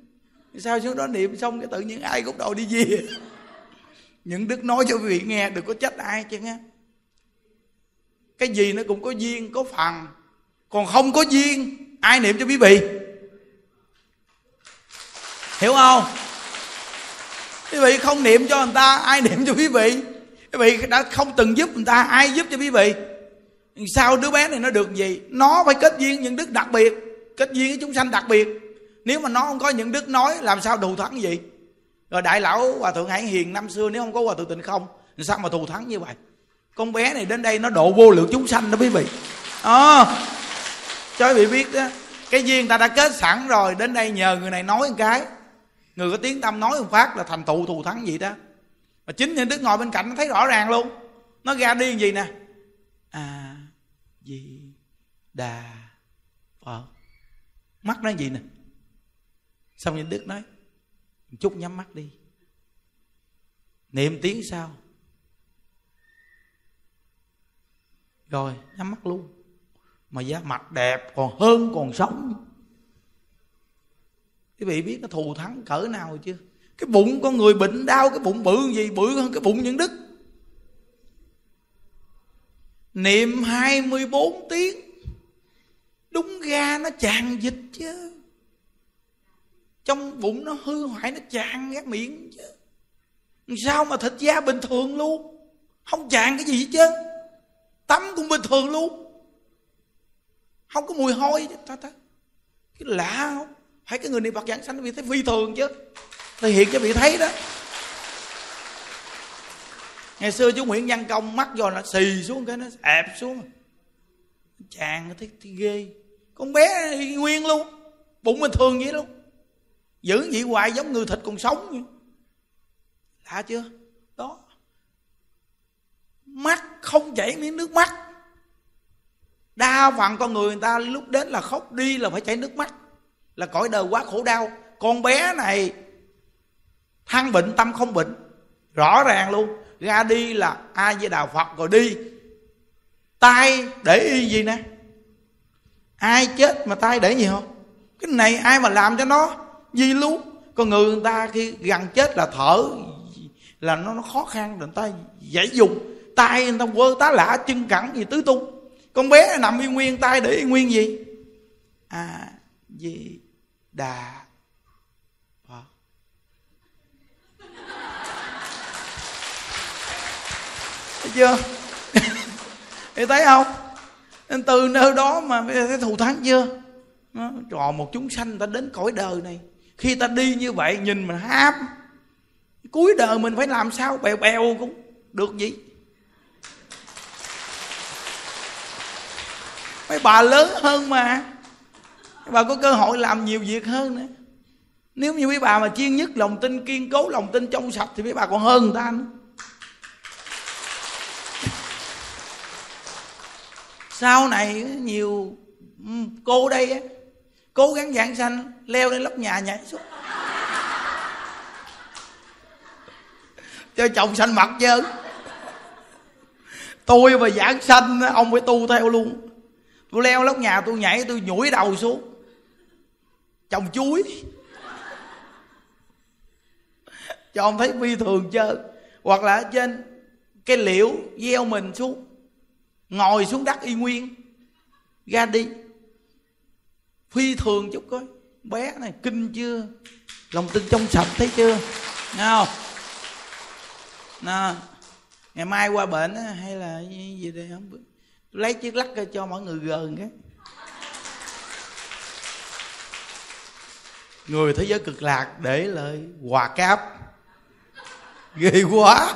sao xuống đó niệm xong cái tự nhiên ai cũng đầu đi về? Những đức nói cho quý vị nghe, đừng có trách ai chứ nghe. Cái gì nó cũng có duyên, có phần. Còn không có duyên, ai niệm cho quý vị? Hiểu không? Quý vị không niệm cho người ta, ai niệm cho quý vị? Quý vị đã không từng giúp người ta, ai giúp cho quý vị? Sao đứa bé này nó được gì? Nó phải kết duyên những đức đặc biệt, kết duyên với chúng sanh đặc biệt nếu mà nó không có những đức nói làm sao thù thắng gì rồi đại lão hòa thượng hải hiền năm xưa nếu không có hòa thượng tịnh không sao mà thù thắng như vậy? Con bé này đến đây nó độ vô lượng chúng sanh đó quý vị. À, cho quý vị biết đó cái duyên ta đã kết sẵn rồi đến đây nhờ người này nói một cái. Người có tiếng tâm nói một phát là thành tựu thù thắng gì đó mà chính những đức ngồi bên cạnh nó thấy rõ ràng luôn. Nó ra đi gì nè? À gì đà phật. Mắt nó gì nè? Xong những đức nói, chút nhắm mắt đi. Niệm tiếng sao? Rồi, nhắm mắt luôn. Mà da mặt đẹp, còn hơn còn sống. Quý vị biết nó thù thắng cỡ nào chưa? Cái bụng con người bệnh đau, cái bụng bự gì? Bự hơn cái bụng những đức. Niệm 24 tiếng, đúng ra nó tràn dịch chứ trong bụng nó hư hoại nó tràn ra miệng chứ. Sao mà thịt da bình thường luôn? Không tràn cái gì chứ. Tắm cũng bình thường luôn. Không có mùi hôi chứ. Ta ta. Cái lạ không? Phải cái người niệm phật giảng sanh bị thấy phi thường chứ. Thể hiện cho bị thấy đó. Ngày xưa chú nguyễn văn công mắt rồi nó xì xuống cái nó ẹp xuống. Chàng thấy, thấy ghê. Con bé nguyên luôn. Bụng bình thường vậy luôn giữ vậy hoài giống người thịt còn sống vậy. lạ chưa? Đó. Mắt không chảy miếng nước mắt. Đa phần con người người ta lúc đến là khóc đi là phải chảy nước mắt. Là cõi đời quá khổ đau. Con bé này thăng bệnh tâm không bệnh rõ ràng luôn. Ra đi là ai với đào phật rồi đi. Tay để y gì nè? Ai chết mà tay để gì không? Cái này ai mà làm cho nó? Di luôn con người người ta khi gần chết là thở là nó, nó khó khăn người ta dễ dùng. Tay người ta quơ tá lạ chân cẳng gì tứ tung. Con bé nằm yên nguyên tay để yên nguyên gì? À gì đà Phật. Thấy chưa? Thì thấy không? Nên từ nơi đó mà thấy thù thắng chưa? Nó trò một chúng sanh ta đến cõi đời này khi ta đi như vậy, nhìn mình ham. Cuối đời mình phải làm sao? Bèo bèo cũng được gì? Mấy bà lớn hơn mà. Mấy bà có cơ hội làm nhiều việc hơn nữa. Nếu như mấy bà mà chuyên nhất lòng tin, kiên cố lòng tin trong sạch thì mấy bà còn hơn người ta nữa. Sau này nhiều ừ, cô đây cố gắng giảng sanh, leo lên lóc nhà nhảy xuống. Cho chồng sanh mặt chứ. Tôi mà giảng sanh, ông phải tu theo luôn. Tôi leo lóc nhà tôi nhảy, tôi nhủi đầu xuống. Chồng chuối. Cho ông thấy phi thường chơi hoặc là ở trên cái liễu gieo mình xuống. Ngồi xuống đất y nguyên. Ra đi phi thường chút coi. Bé này kinh chưa? Lòng tin trong sạch thấy chưa? Nghe không? Nè, ngày mai qua bệnh hay là gì đây không? Lấy chiếc lắc cho mọi người gần cái. Người thế giới cực lạc để lại hòa cáp. Ghê quá.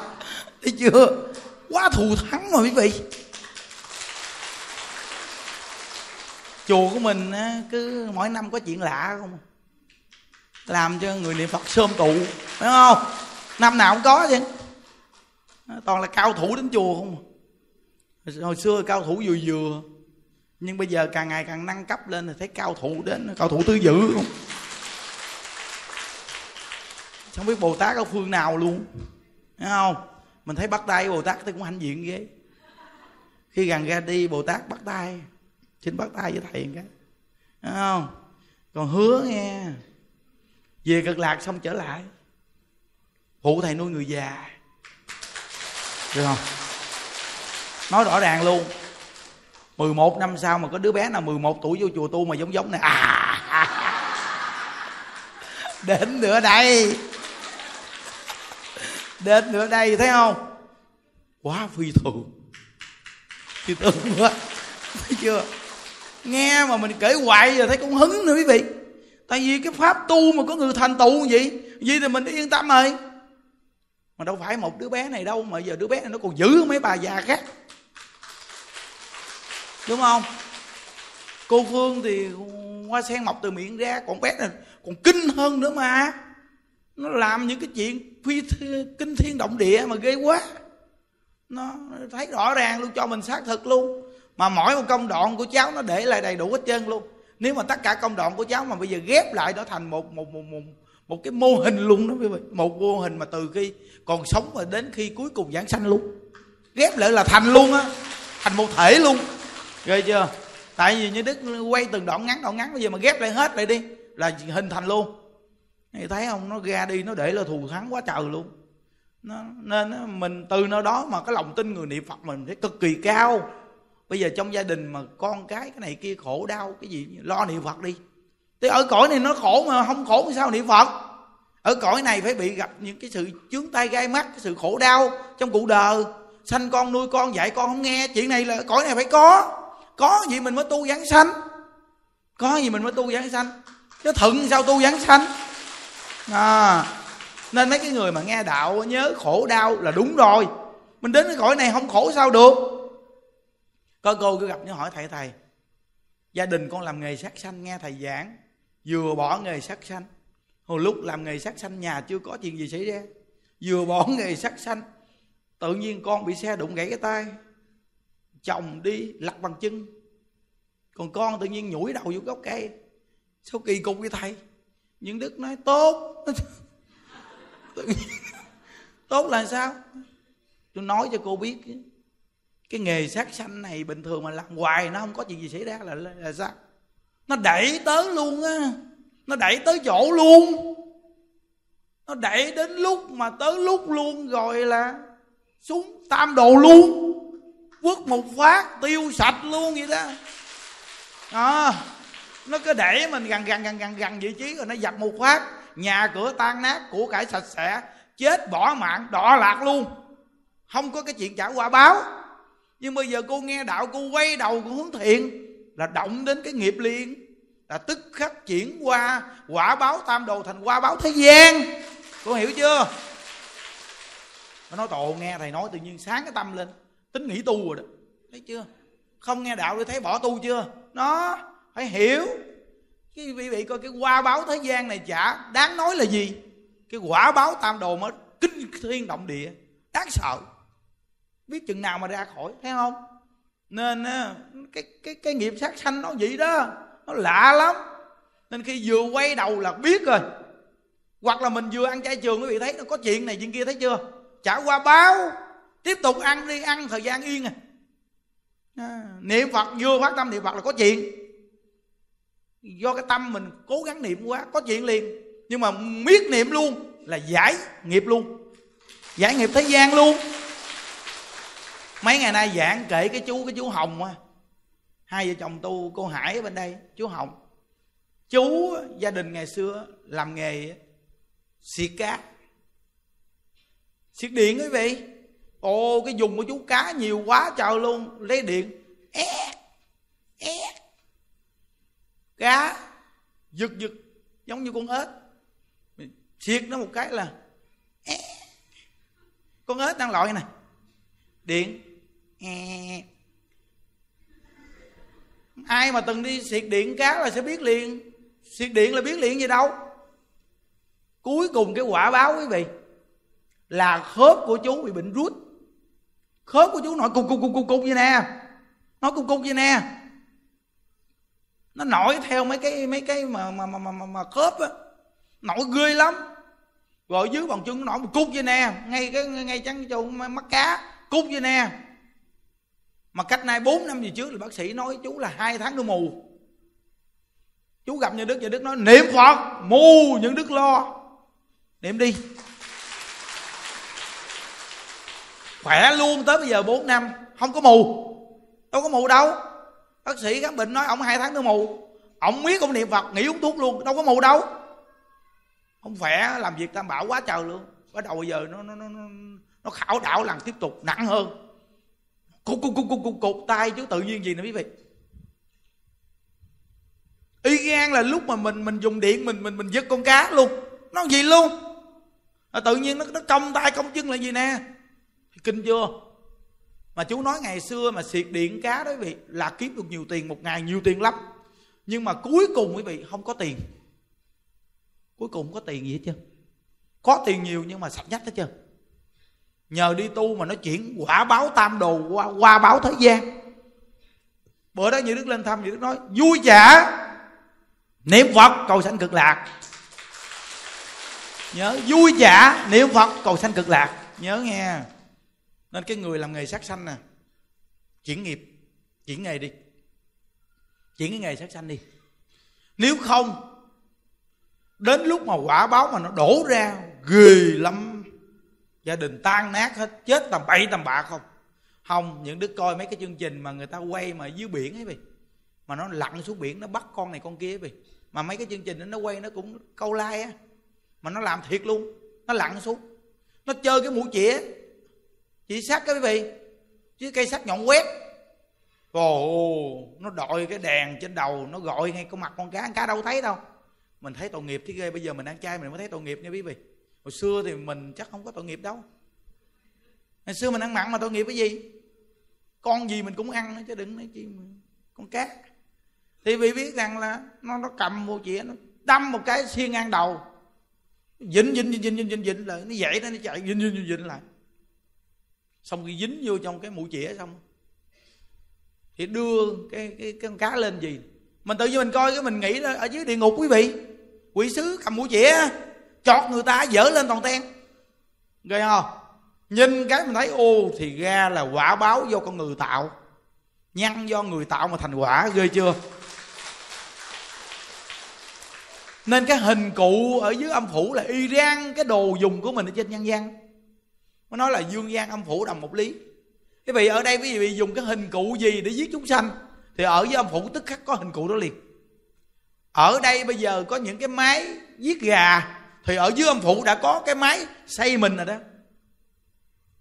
Thấy chưa? Quá thù thắng mà quý vị. Chùa của mình cứ mỗi năm có chuyện lạ không? Làm cho người niệm phật sơm tụ phải không? Năm nào cũng có chứ. Toàn là cao thủ đến chùa không à. hồi xưa cao thủ vừa vừa, nhưng bây giờ càng ngày càng nâng cấp lên thì thấy cao thủ đến, cao thủ tứ dữ không? Không biết bồ tát ở phương nào luôn thấy không? Mình thấy bắt tay bồ tát thì cũng hãnh diện ghê. Khi gần ra đi, bồ tát bắt tay xin bắt tay với thầy cái. Đúng không? Còn hứa nghe. Về cực lạc xong trở lại. Phụ thầy nuôi người già. Được không? Nói rõ ràng luôn. 11 năm sau mà có đứa bé nào 11 tuổi vô chùa tu mà giống giống này à đến nữa đây. Đến nữa đây, thấy không? Quá phi thường. Phi thường quá. Thấy chưa? Nghe mà mình kể hoài giờ thấy cũng hứng nữa quý vị. Tại vì cái pháp tu mà có người thành tựu gì gì thì mình yên tâm rồi. Mà đâu phải một đứa bé này đâu, mà giờ đứa bé này nó còn giữ mấy bà già khác. Đúng không? Cô phương thì hoa sen mọc từ miệng ra, còn bé này còn kinh hơn nữa mà. Nó làm những cái chuyện phi kinh thiên động địa mà ghê quá. Nó thấy rõ ràng luôn, cho mình xác thực luôn mà mỗi một công đoạn của cháu nó để lại đầy đủ hết trơn luôn. Nếu mà tất cả công đoạn của cháu mà bây giờ ghép lại nó thành một một một một, một cái mô hình luôn đó quý vị. Một mô hình mà từ khi còn sống và đến khi cuối cùng giảng sanh luôn. Ghép lại là thành luôn á. Thành một thể luôn. Ghê chưa? Tại vì như đức quay từng đoạn ngắn đoạn ngắn bây giờ mà ghép lại hết lại đi là hình thành luôn. Thì thấy không? Nó ra đi nó để là thù thắng quá trời luôn. Nó, nên mình từ nơi đó mà cái lòng tin người niệm phật mình thấy cực kỳ cao bây giờ trong gia đình mà con cái cái này kia khổ đau cái gì lo niệm phật đi. Thì ở cõi này nó khổ mà không khổ thì sao niệm phật? Ở cõi này phải bị gặp những cái sự chướng tay gai mắt cái sự khổ đau trong cuộc đời. Sanh con nuôi con dạy con không nghe. Chuyện này là cõi này phải có. Có gì mình mới tu giảng sanh? Có gì mình mới tu giảng sanh? Chứ thuận sao tu giảng sanh? À, nên mấy cái người mà nghe đạo nhớ khổ đau là đúng rồi. Mình đến cái cõi này không khổ sao được có cô cứ gặp nó hỏi, thầy thầy, gia đình con làm nghề sát sanh, nghe thầy giảng, vừa bỏ nghề sát sanh. Hồi lúc làm nghề sát sanh, nhà chưa có chuyện gì xảy ra. Vừa bỏ nghề sát sanh, tự nhiên con bị xe đụng gãy cái tay, chồng đi lặt bằng chân. Còn con tự nhiên nhủi đầu vô gốc cây. Sao kỳ cục với thầy? Nhưng đức nói, tốt. Tự nhiên, tốt là sao? Tôi nói cho cô biết cái nghề sát sanh này bình thường mà làm hoài nó không có chuyện gì xảy ra là là, là sao? Nó đẩy tới luôn á. Nó đẩy tới chỗ luôn. Nó đẩy đến lúc mà tới lúc luôn rồi là xuống tam đồ luôn. Quất một phát tiêu sạch luôn vậy đó. À, nó cứ để mình gần gần gần gần gần vị trí rồi nó dập một phát. Nhà cửa tan nát của cải sạch sẽ chết bỏ mạng đọa lạc luôn. Không có cái chuyện trả quả báo nhưng bây giờ cô nghe đạo, cô quay đầu, cô hướng thiện, là động đến cái nghiệp liền, là tức khắc chuyển qua, quả báo tam đồ thành quả báo thế gian. Cô hiểu chưa? Nó nói tổ nghe thầy nói tự nhiên sáng cái tâm lên, tính nghỉ tu rồi đó. Thấy chưa? Không nghe đạo thì thấy bỏ tu chưa? Nó phải hiểu. Cái quý vị coi cái qua báo thế gian này chả đáng nói là gì. Cái quả báo tam đồ mới kinh thiên động địa, đáng sợ biết chừng nào mà ra khỏi thấy không? Nên ờ, cái cái cái nghiệp sát sanh nó vậy đó nó lạ lắm. Nên khi vừa quay đầu là biết rồi. Hoặc là mình vừa ăn chay trường quý vị thấy nó có chuyện này chuyện kia thấy chưa? Trả qua báo tiếp tục ăn đi ăn thời gian yên à, à niệm phật vừa phát tâm niệm phật là có chuyện. Do cái tâm mình cố gắng niệm quá có chuyện liền. Nhưng mà miết niệm luôn là giải nghiệp luôn. Giải nghiệp thế gian luôn mấy ngày nay giảng kể cái chú cái chú hồng á. Hai vợ chồng tu cô hải ở bên đây chú hồng. Chú gia đình ngày xưa làm nghề xiết cá xiết điện quý vị. Ồ cái dùng của chú cá nhiều quá trời luôn lấy điện é, é, cá giật giật giống như con ếch. Xiết nó một cái là é, con ếch đang lội này điện Ừ. ai mà từng đi xịt điện cá là sẽ biết liền. Xịt điện là biết liền gì đâu. Cuối cùng cái quả báo quý vị là khớp của chú bị bệnh rút. Khớp của chú nổi cục cục cục cục cục vậy nè. Nó cục cục vậy nè. Nó nổi theo mấy cái mấy cái mà mà mà mà, mà khớp á. Nổi ghê lắm. Rồi dưới bằng chân nó nổi một cục vậy nè. Ngay cái ngay trắng chỗ mắt cá. Cục vậy nè mà cách nay 4 năm gì trước thì bác sĩ nói chú là hai tháng nó mù. Chú gặp như đức như đức nói, niệm phật, mù những đức lo. Niệm đi. Khỏe luôn, tới bây giờ 4 năm, không có mù. Đâu có mù đâu. Bác sĩ khám bệnh nói, ông hai tháng nó mù. Ông biết ông niệm phật, nghỉ uống thuốc luôn, đâu có mù đâu. Không khỏe, làm việc tam bảo quá trời luôn. Bắt đầu bây giờ nó nó nó nó khảo đảo lần tiếp tục, nặng hơn cục cục cục cục cục cụt tay chú tự nhiên gì nè quý vị. Y gan là lúc mà mình mình dùng điện mình mình mình giật con cá luôn. Nó gì luôn? À, tự nhiên nó nó cong tay cong chân là gì nè? Kinh chưa? Mà chú nói ngày xưa mà xịt điện cá đó quý vị là kiếm được nhiều tiền một ngày nhiều tiền lắm. Nhưng mà cuối cùng quý vị không có tiền. Cuối cùng không có tiền gì hết trơn có tiền nhiều nhưng mà sạch nhất hết chưa nhờ đi tu mà nó chuyển quả báo tam đồ qua, qua báo thế gian. Bữa đó như đức lên thăm như đức nói vui chả niệm phật cầu sanh cực lạc. Nhớ vui vẻ niệm phật cầu sanh cực lạc. Nhớ nghe. Nên cái người làm nghề sát sanh nè chuyển nghiệp chuyển nghề đi. Chuyển cái nghề sát sanh đi. Nếu không đến lúc mà quả báo mà nó đổ ra ghê lắm gia đình tan nát hết, chết tầm bậy tầm bạ không. Không, những đứa coi mấy cái chương trình mà người ta quay mà dưới biển ấy vậy mà nó lặn xuống biển, nó bắt con này con kia vậy mà mấy cái chương trình đó, nó quay nó cũng câu like á. Mà nó làm thiệt luôn, nó lặn xuống. Nó chơi cái mũi chĩa. Chỉ sắt cái quý vị chứ cây sắt nhọn quét. Ồ nó đội cái đèn trên đầu, nó gọi ngay con mặt con cá. Con cá đâu thấy đâu. Mình thấy tội nghiệp chứ ghê, bây giờ mình ăn chay mình mới thấy tội nghiệp nha quý vị hồi xưa thì mình chắc không có tội nghiệp đâu. Hồi xưa mình ăn mặn mà tội nghiệp cái gì? Con gì mình cũng ăn chứ đừng nói chi mà. Con cá thì vì biết rằng là nó nó cầm vô chĩa nó đâm một cái xiên ngang đầu. Dính dính dính dính dính dính, dính lại. Nó dậy nó chạy dính dính dính, dính lại. Xong khi dính vô trong cái mũi chĩa xong thì đưa cái cái, cái con cá lên gì? Mình tự nhiên mình coi cái mình nghĩ là ở dưới địa ngục quý vị. Quỷ sứ cầm mũi chĩa chọt người ta dở lên toàn ten. Ghê không? Nhìn cái mình thấy, ô, thì ra là quả báo do con người tạo. Nhân do người tạo mà thành quả, ghê chưa? Nên cái hình cụ ở dưới âm phủ là y rang cái đồ dùng của mình ở trên nhân gian. Mới nói là dương gian âm phủ đồng một lý. Quý vị ở đây quý vị dùng cái hình cụ gì để giết chúng sanh, thì ở dưới âm phủ tức khắc có hình cụ đó liền. Ở đây bây giờ có những cái máy giết gà thì ở dưới âm phủ đã có cái máy xây mình rồi đó.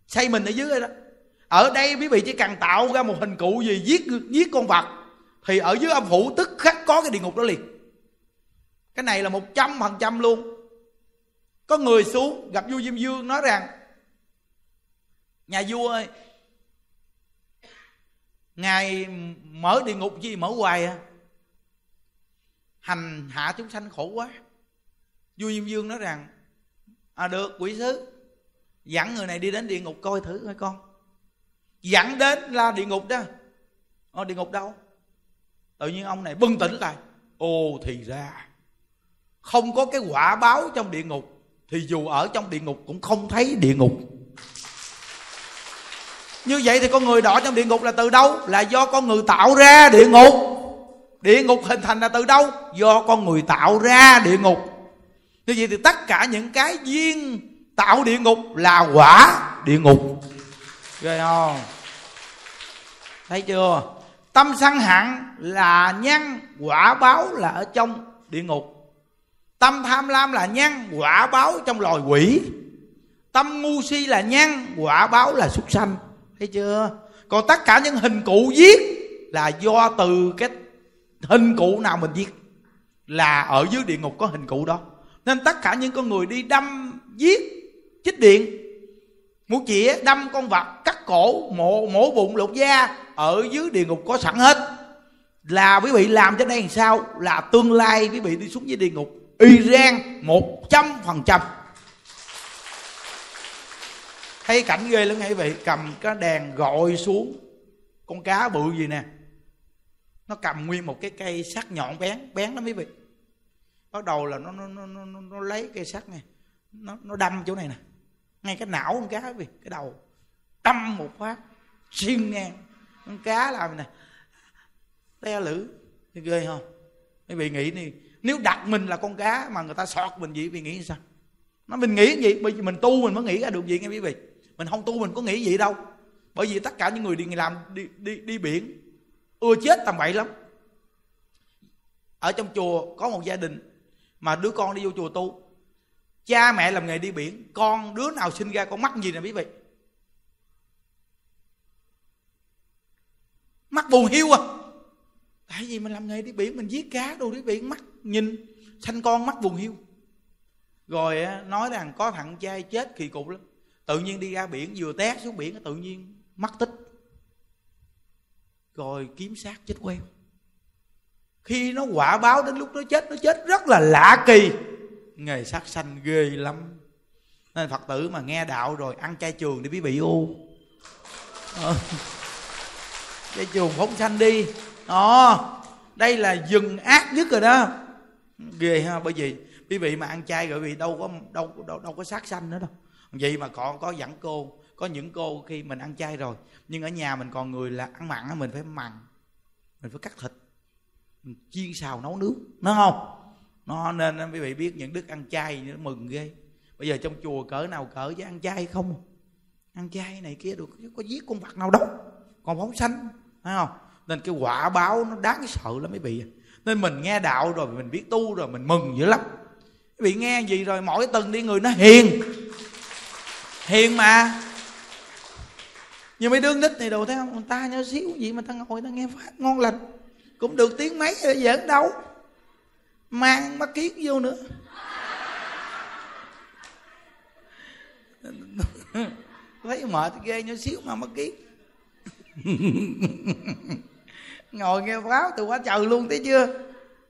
Xây mình ở dưới rồi đó. Ở đây quý vị chỉ cần tạo ra một hình cụ gì giết giết con vật, thì ở dưới âm phủ tức khắc có cái địa ngục đó liền. Cái này là một trăm phần trăm luôn. Có người xuống, gặp vua diêm dương, nói rằng, nhà vua ơi, ngài mở địa ngục gì mở hoài à? Hành hạ chúng sanh khổ quá vua diêm dương nói rằng à được, quỷ sứ, dẫn người này đi đến địa ngục coi thử coi con. Dẫn đến là địa ngục đó. Ở địa ngục đâu? Tự nhiên ông này bưng tỉnh lại. Ồ thì ra, không có cái quả báo trong địa ngục, thì dù ở trong địa ngục cũng không thấy địa ngục. Như vậy thì con người đỏ trong địa ngục là từ đâu? Là do con người tạo ra địa ngục. Địa ngục hình thành là từ đâu? Do con người tạo ra địa ngục như vậy thì tất cả những cái duyên tạo địa ngục là quả địa ngục. Ghê không? Thấy chưa? Tâm sân hận là nhân, quả báo là ở trong địa ngục. Tâm tham lam là nhân, quả báo trong loài quỷ. Tâm ngu si là nhân, quả báo là súc sanh. Thấy chưa? Còn tất cả những hình cụ giết là do từ cái hình cụ nào mình giết. Là ở dưới địa ngục có hình cụ đó nên tất cả những con người đi đâm, giết, chích điện một chĩa đâm con vật, cắt cổ, mổ mổ bụng, lột da, ở dưới địa ngục có sẵn hết. Là quý vị làm cho đây làm sao? Là tương lai quý vị đi xuống dưới địa ngục. Y ran một trăm phần trăm. Thấy cảnh ghê lắm quý vị? Cầm cái đèn gọi xuống. Con cá bự gì nè? Nó cầm nguyên một cái cây sắc nhọn bén bén lắm quý vị bắt đầu là nó nó nó nó, nó lấy cây sắt này nó nó đâm chỗ này nè. Ngay cái não con cá vì cái đầu. Đâm một phát. Xuyên ngang. Con cá làm nè. Te lử. Ghê không? Mấy vị nghĩ đi. Nếu đặt mình là con cá mà người ta sọt mình vậy vì nghĩ sao? Nó mình nghĩ gì bởi vì mình tu mình mới nghĩ ra được gì nghe quý vị. Mình không tu mình có nghĩ gì đâu. Bởi vì tất cả những người đi làm đi đi đi biển ưa chết tầm bậy lắm. Ở trong chùa có một gia đình mà đứa con đi vô chùa tu. Cha mẹ làm nghề đi biển. Con đứa nào sinh ra con mắt gì nè quý vị. Mắt buồn hiu à. Tại vì mình làm nghề đi biển, mình giết cá đồ đi biển, mắt nhìn, sanh con mắt buồn hiu. Rồi nói rằng có thằng trai chết kỳ cục lắm. Tự nhiên đi ra biển, vừa té xuống biển, tự nhiên mắt tích. Rồi kiếm xác chết queo khi nó quả báo đến lúc nó chết nó chết rất là lạ kỳ. Nghề sát sanh ghê lắm. Nên phật tử mà nghe đạo rồi, ăn chay trường đi quý vị ô chay trường phóng sanh đi. Đó, đây là dừng ác nhất rồi đó. Ghê ha, bởi vì quý vị mà ăn chay rồi vì đâu có, đâu đâu đâu có sát sanh nữa đâu. Vậy mà còn có dẫn cô, có những cô khi mình ăn chay rồi, nhưng ở nhà mình còn người là ăn mặn mình phải mặn, mình phải cắt thịt chiên xào nấu nướng, nó không nó nên quý vị biết những đức ăn chay nó mừng ghê. Bây giờ trong chùa cỡ nào cỡ chứ ăn chay không? Ăn chay này kia được có giết con vật nào đâu. Còn phóng sanh phải không? Nên cái quả báo nó đáng sợ lắm mấy vị à. nên mình nghe đạo rồi, mình biết tu rồi, mình mừng dữ lắm. Quý vị nghe gì rồi, mỗi tuần đi người nó hiền. Hiền mà. Nhưng mấy đứa nít này đồ, thấy không? Người ta nhớ xíu gì mà ta ngồi ta nghe phát ngon lành cũng được tiếng mấy rồi, giỡn đâu. Mang mắt kiến vô nữa. Thấy mệt ghê nhỏ xíu mà mắt kiến. Ngồi nghe pháp từ quá trời luôn, thấy chưa?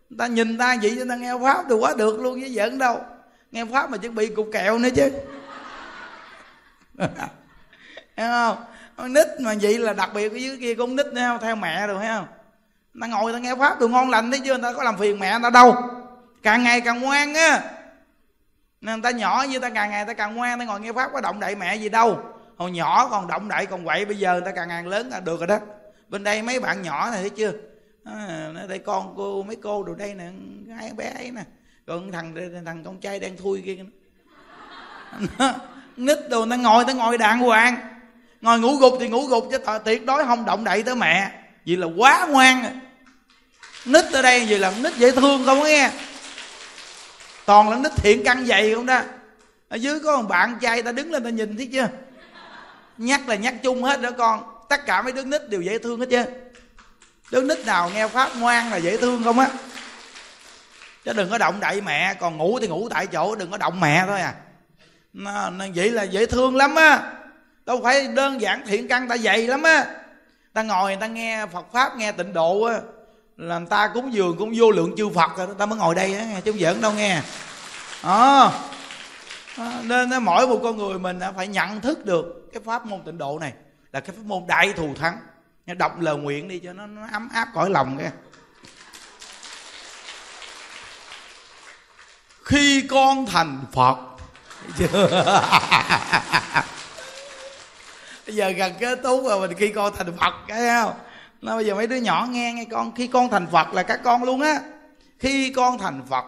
Người ta nhìn ta vậy cho ta nghe pháp từ quá được luôn chứ giỡn đâu. Nghe pháp mà chuẩn bị cục kẹo nữa chứ. Thấy không? Con nít mà vậy là đặc biệt cái dưới kia con nít nữa không? Theo mẹ rồi, thấy không? Ta ngồi ta nghe pháp được ngon lành thấy chưa? Người ta có làm phiền mẹ người ta đâu. Càng ngày càng ngoan á. Nên người ta nhỏ như ta càng ngày ta càng ngoan. Ta ngồi nghe pháp có động đậy mẹ gì đâu. Hồi nhỏ còn động đậy còn quậy bây giờ người ta càng ngày lớn là được rồi đó. Bên đây mấy bạn nhỏ này thấy chưa? À, đây con cô mấy cô đồ đây nè hai bé ấy nè. Còn thằng thằng con trai đang thui kia. Nít đồ nó ngồi nó ngồi đàng hoàng. Ngồi ngủ gục thì ngủ gục chứ tuyệt đối không động đậy tới mẹ vì là quá ngoan. Nít ở đây vì là nít dễ thương không nghe? Toàn là nít thiện căn dày không đó. Ở dưới có một bạn trai ta đứng lên ta nhìn thấy chưa? Nhắc là nhắc chung hết đó con. Tất cả mấy đứa nít đều dễ thương hết chứ. Đứa nít nào nghe pháp ngoan là dễ thương không á? Chứ đừng có động đậy mẹ còn ngủ thì ngủ tại chỗ đừng có động mẹ thôi à. Nó, nó vậy là dễ thương lắm á. Đâu phải đơn giản thiện căn ta dày lắm á ta ngồi người ta nghe phật pháp nghe tịnh độ á là người ta cúng dường cũng vô lượng chư phật rồi ta mới ngồi đây á chứ không giỡn đâu nghe. À, nên mỗi một con người mình phải nhận thức được cái pháp môn tịnh độ này là cái pháp môn đại thù thắng. Đọc lời nguyện đi cho nó, nó ấm áp cõi lòng kìa khi con thành phật. bây giờ gần kết thúc rồi, mình khi con thành phật cái không? Nó bây giờ mấy đứa nhỏ nghe nghe con, khi con thành phật là các con luôn á. Khi con thành phật,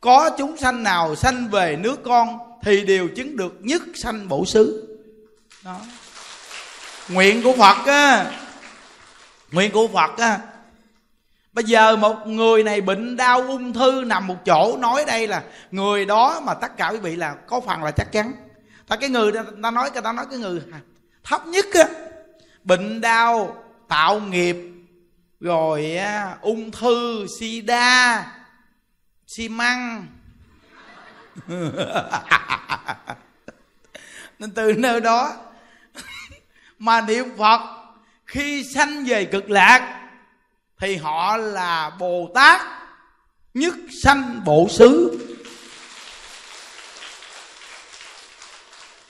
có chúng sanh nào sanh về nước con thì đều chứng được nhất sanh bổ xứ. Đó. Nguyện của phật á. Nguyện của phật á. Bây giờ một người này bệnh đau ung thư nằm một chỗ, nói đây là người đó mà tất cả quý vị là có phần là chắc chắn. Ta cái người, ta nói người ta nói cái người thấp nhất á bệnh đau tạo nghiệp rồi á, ung thư sida xi măng. Nên từ nơi đó mà niệm phật khi sanh về cực lạc thì họ là bồ tát nhất sanh bộ xứ.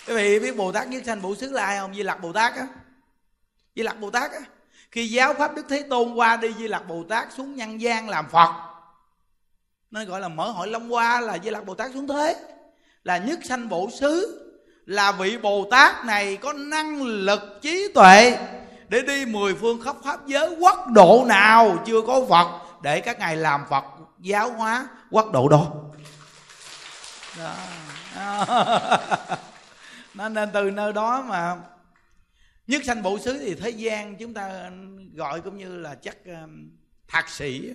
Quý vị biết bồ tát nhất sanh bổ xứ là ai không? Di lặc bồ tát á. Di lặc bồ tát á. Khi giáo pháp đức thế tôn qua đi, di lặc bồ tát xuống nhân gian làm phật. Nên gọi là mở hội long hoa là di lặc bồ tát xuống thế. Là nhất sanh bổ xứ. Là vị bồ tát này có năng lực trí tuệ để đi mười phương khắp pháp giới quốc độ nào chưa có phật để các ngài làm phật giáo hóa quốc độ đó. Đó. nên từ nơi đó mà nhất sanh bộ xứ thì thế gian chúng ta gọi cũng như là chắc um, thạc sĩ.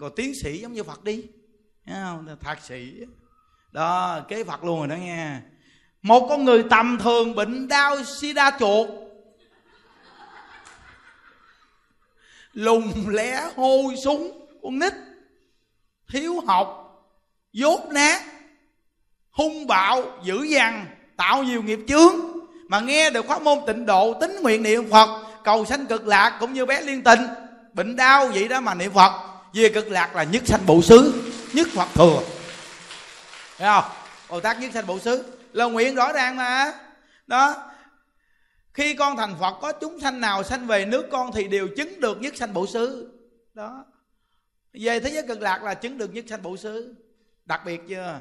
Còn tiến sĩ giống như phật đi không? thạc sĩ. Đó, kế phật luôn rồi đó nghe một con người tầm thường bệnh đau sida chuột. Lùng lẽ hôi súng, con nít. Thiếu học, dốt nát, hung bạo, dữ dằn tạo nhiều nghiệp chướng. Mà nghe được pháp môn tịnh độ tính nguyện niệm phật, cầu sanh cực lạc cũng như bé liên tình bệnh đau vậy đó mà niệm phật. Về cực lạc là nhất sanh bộ xứ nhất phật thừa. Thấy không? Bồ tát nhất sanh bộ xứ là nguyện rõ ràng mà. Đó. Khi con thành phật, có chúng sanh nào sanh về nước con thì đều chứng được nhất sanh bộ xứ đó. Về thế giới cực lạc là chứng được nhất sanh bộ xứ đặc biệt chưa?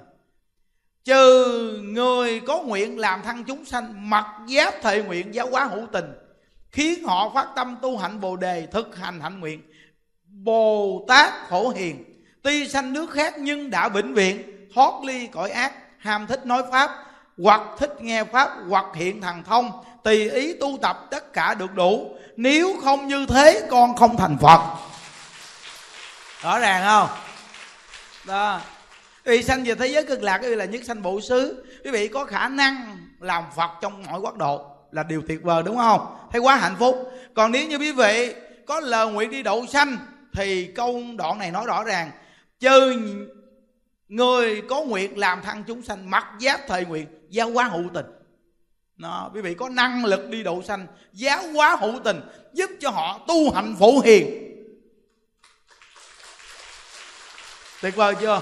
Trừ người có nguyện làm thân chúng sanh, mặc giáp thệ nguyện giáo hóa hữu tình, khiến họ phát tâm tu hạnh bồ đề, thực hành hạnh nguyện. Bồ tát khổ hiền, tuy sanh nước khác nhưng đã vĩnh viễn, thoát ly cõi ác, ham thích nói pháp, hoặc thích nghe pháp, hoặc hiện thần thông, tùy ý tu tập tất cả được đủ. Nếu không như thế, con không thành phật. Rõ ràng không? Đó vì sanh về thế giới cực lạc là nhất sanh bộ xứ. Quý vị có khả năng làm phật trong mọi quốc độ là điều tuyệt vời đúng không? Thấy quá hạnh phúc. Còn nếu như quý vị có lời nguyện đi độ sanh thì câu đoạn này nói rõ ràng. Trừ người có nguyện làm thân chúng sanh mặc giáp thời nguyện giáo hóa hữu tình. Đó, quý vị có năng lực đi độ sanh giáo hóa hữu tình giúp cho họ tu hành phổ hiền. Tuyệt vời chưa?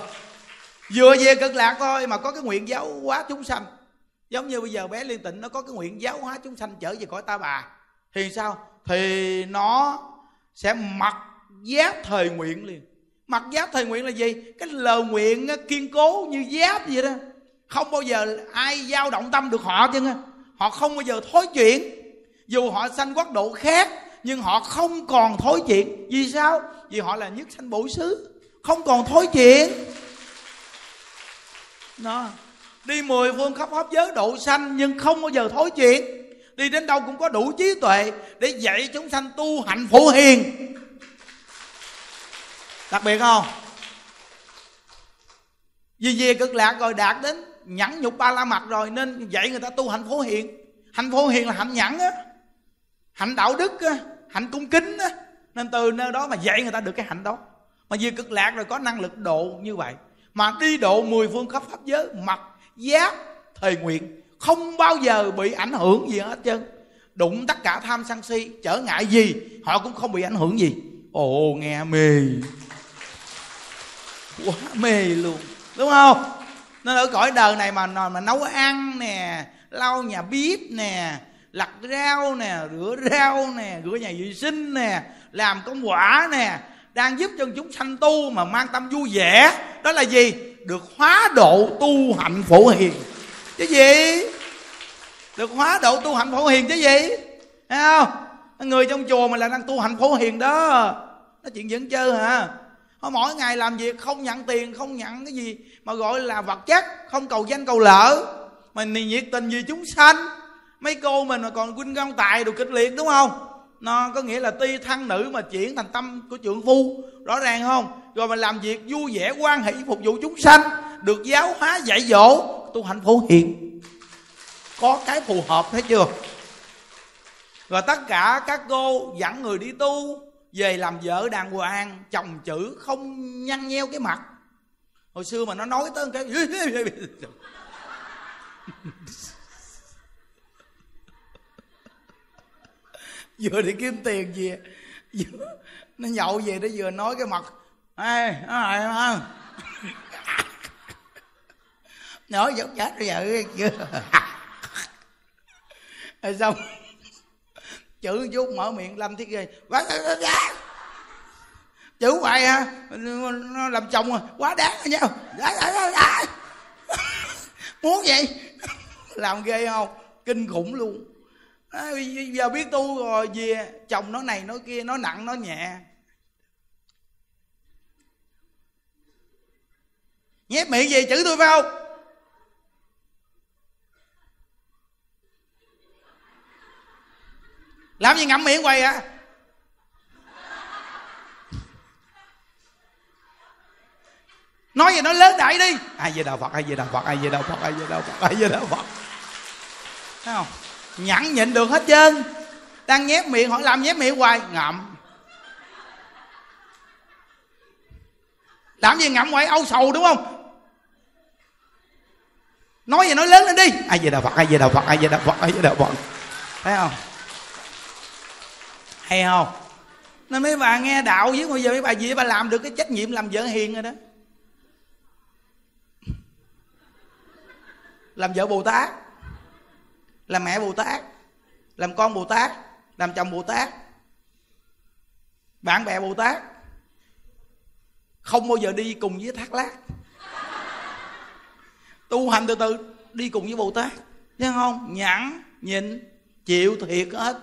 Vừa về cực lạc thôi mà có cái nguyện giáo hóa chúng sanh. Giống như bây giờ bé liên tịnh nó có cái nguyện giáo hóa chúng sanh trở về cõi ta bà. Thì sao? Thì nó sẽ mặc giáp thời nguyện liền. Mặc giáp thời nguyện là gì? Cái lời nguyện kiên cố như giáp vậy đó. Không bao giờ ai dao động tâm được họ chứ họ không bao giờ thối chuyện dù họ sanh quốc độ khác, nhưng họ không còn thối chuyện vì sao? Vì họ là nhất sanh bổ xứ. Không còn thối chuyện đó. Đi mười phương khắp pháp giới độ sanh nhưng không bao giờ thối chuyện. Đi đến đâu cũng có đủ trí tuệ để dạy chúng sanh tu hạnh phổ hiền. Đặc biệt không? Vì về cực lạc rồi đạt đến nhẫn nhục ba la mật rồi nên dạy người ta tu hạnh phổ hiền. Hạnh phổ hiền là hạnh nhẫn á, hạnh đạo đức á, hạnh cung kính á. Nên từ nơi đó mà dạy người ta được cái hạnh đó. Mà về cực lạc rồi có năng lực độ như vậy mà đi độ mười phương khắp pháp giới, mặc giác thời nguyện, không bao giờ bị ảnh hưởng gì hết trơn. Đụng tất cả tham sân si, trở ngại gì, họ cũng không bị ảnh hưởng gì. Ồ, nghe mê. Quá mê luôn, đúng không? Nên ở cõi đời này mà mà nấu ăn nè, lau nhà bếp nè, lặt rau nè, rửa rau nè, rửa nhà vệ sinh nè, làm công quả nè đang giúp cho chúng sanh tu mà mang tâm vui vẻ. Đó là gì? Được hóa độ tu hạnh phổ hiền. Chứ gì? Được hóa độ tu hạnh phổ hiền chứ gì? Thấy không? Người trong chùa mà là đang tu hạnh phổ hiền đó. Nó chuyện vẫn chơi hả? Họ mỗi ngày làm việc không nhận tiền, không nhận cái gì mà gọi là vật chất, không cầu danh cầu lỡ. Mà nhiệt tình vì chúng sanh. Mấy cô mình mà còn huynh công tài đồ kịch liệt, đúng không? Nó có nghĩa là ti thân nữ mà chuyển thành tâm của trượng phu. Rõ ràng không? Rồi mà làm việc vui vẻ, quan hệ phục vụ chúng sanh, được giáo hóa, dạy dỗ, tu hạnh phổ hiền. Có cái phù hợp, thấy chưa? Rồi tất cả các cô dẫn người đi tu, về làm vợ đàng hoàng, chồng chữ, không nhăn nheo cái mặt. Hồi xưa mà nó nói tới cái vừa đi kiếm tiền về vừa, nó nhậu về nó vừa nói cái mặt. Ê nó lại không nói giống chết rồi giờ, chưa rồi xong chữ chút mở miệng lâm thiết ghê quá chữ hoài ha nó làm chồng à quá đáng rồi nhau. Muốn vậy? Làm ghê không? Kinh khủng luôn à, giờ biết tu rồi về chồng nó này nói kia nó nặng nó nhẹ. Nhét miệng gì chữ tôi phải không? Làm gì ngậm miệng quay à nói gì nó lớn đại đi. Ai về đạo phật ai về đạo phật ai về đạo phật ai về đạo phật ai về đạo phật. Thấy không? Nhẫn nhịn được hết trơn. Đang nhép miệng hỏi làm nhép miệng hoài. Ngậm. Làm gì ngậm hoài? Âu sầu đúng không? Nói gì nói lớn lên đi. Ai về đạo phật? Ai về đạo phật? Ai về đạo phật? Ai về đạo phật? Thấy không? Hay không? Nên mấy bà nghe đạo với bây giờ mấy bà gì bà làm được cái trách nhiệm làm vợ hiền rồi đó. Làm vợ bồ tát làm mẹ bồ tát làm con bồ tát làm chồng bồ tát bạn bè bồ tát. Không bao giờ đi cùng với thác lát. Tu hành từ từ đi cùng với bồ tát. Thấy không? Nhẫn nhịn chịu thiệt hết.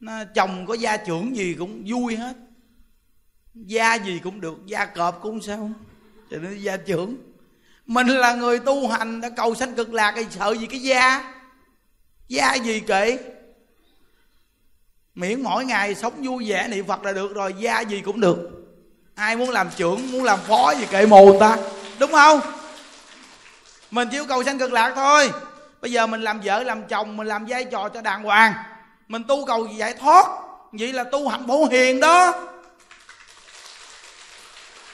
Nó, chồng có gia trưởng gì cũng vui hết. Gia gì cũng được gia cọp cũng sao. Cho nên gia trưởng. Mình là người tu hành đã cầu sanh cực lạc thì sợ gì cái gia? Gia gì kệ miễn mỗi ngày sống vui vẻ niệm phật là được rồi, gia gì cũng được. Ai muốn làm trưởng, muốn làm phó gì kệ mù người ta. Đúng không? Mình chỉ cầu sanh cực lạc thôi. Bây giờ mình làm vợ, làm chồng, mình làm vai trò cho đàng hoàng. Mình tu cầu giải thoát? Vậy là tu hạnh bổ hiền đó.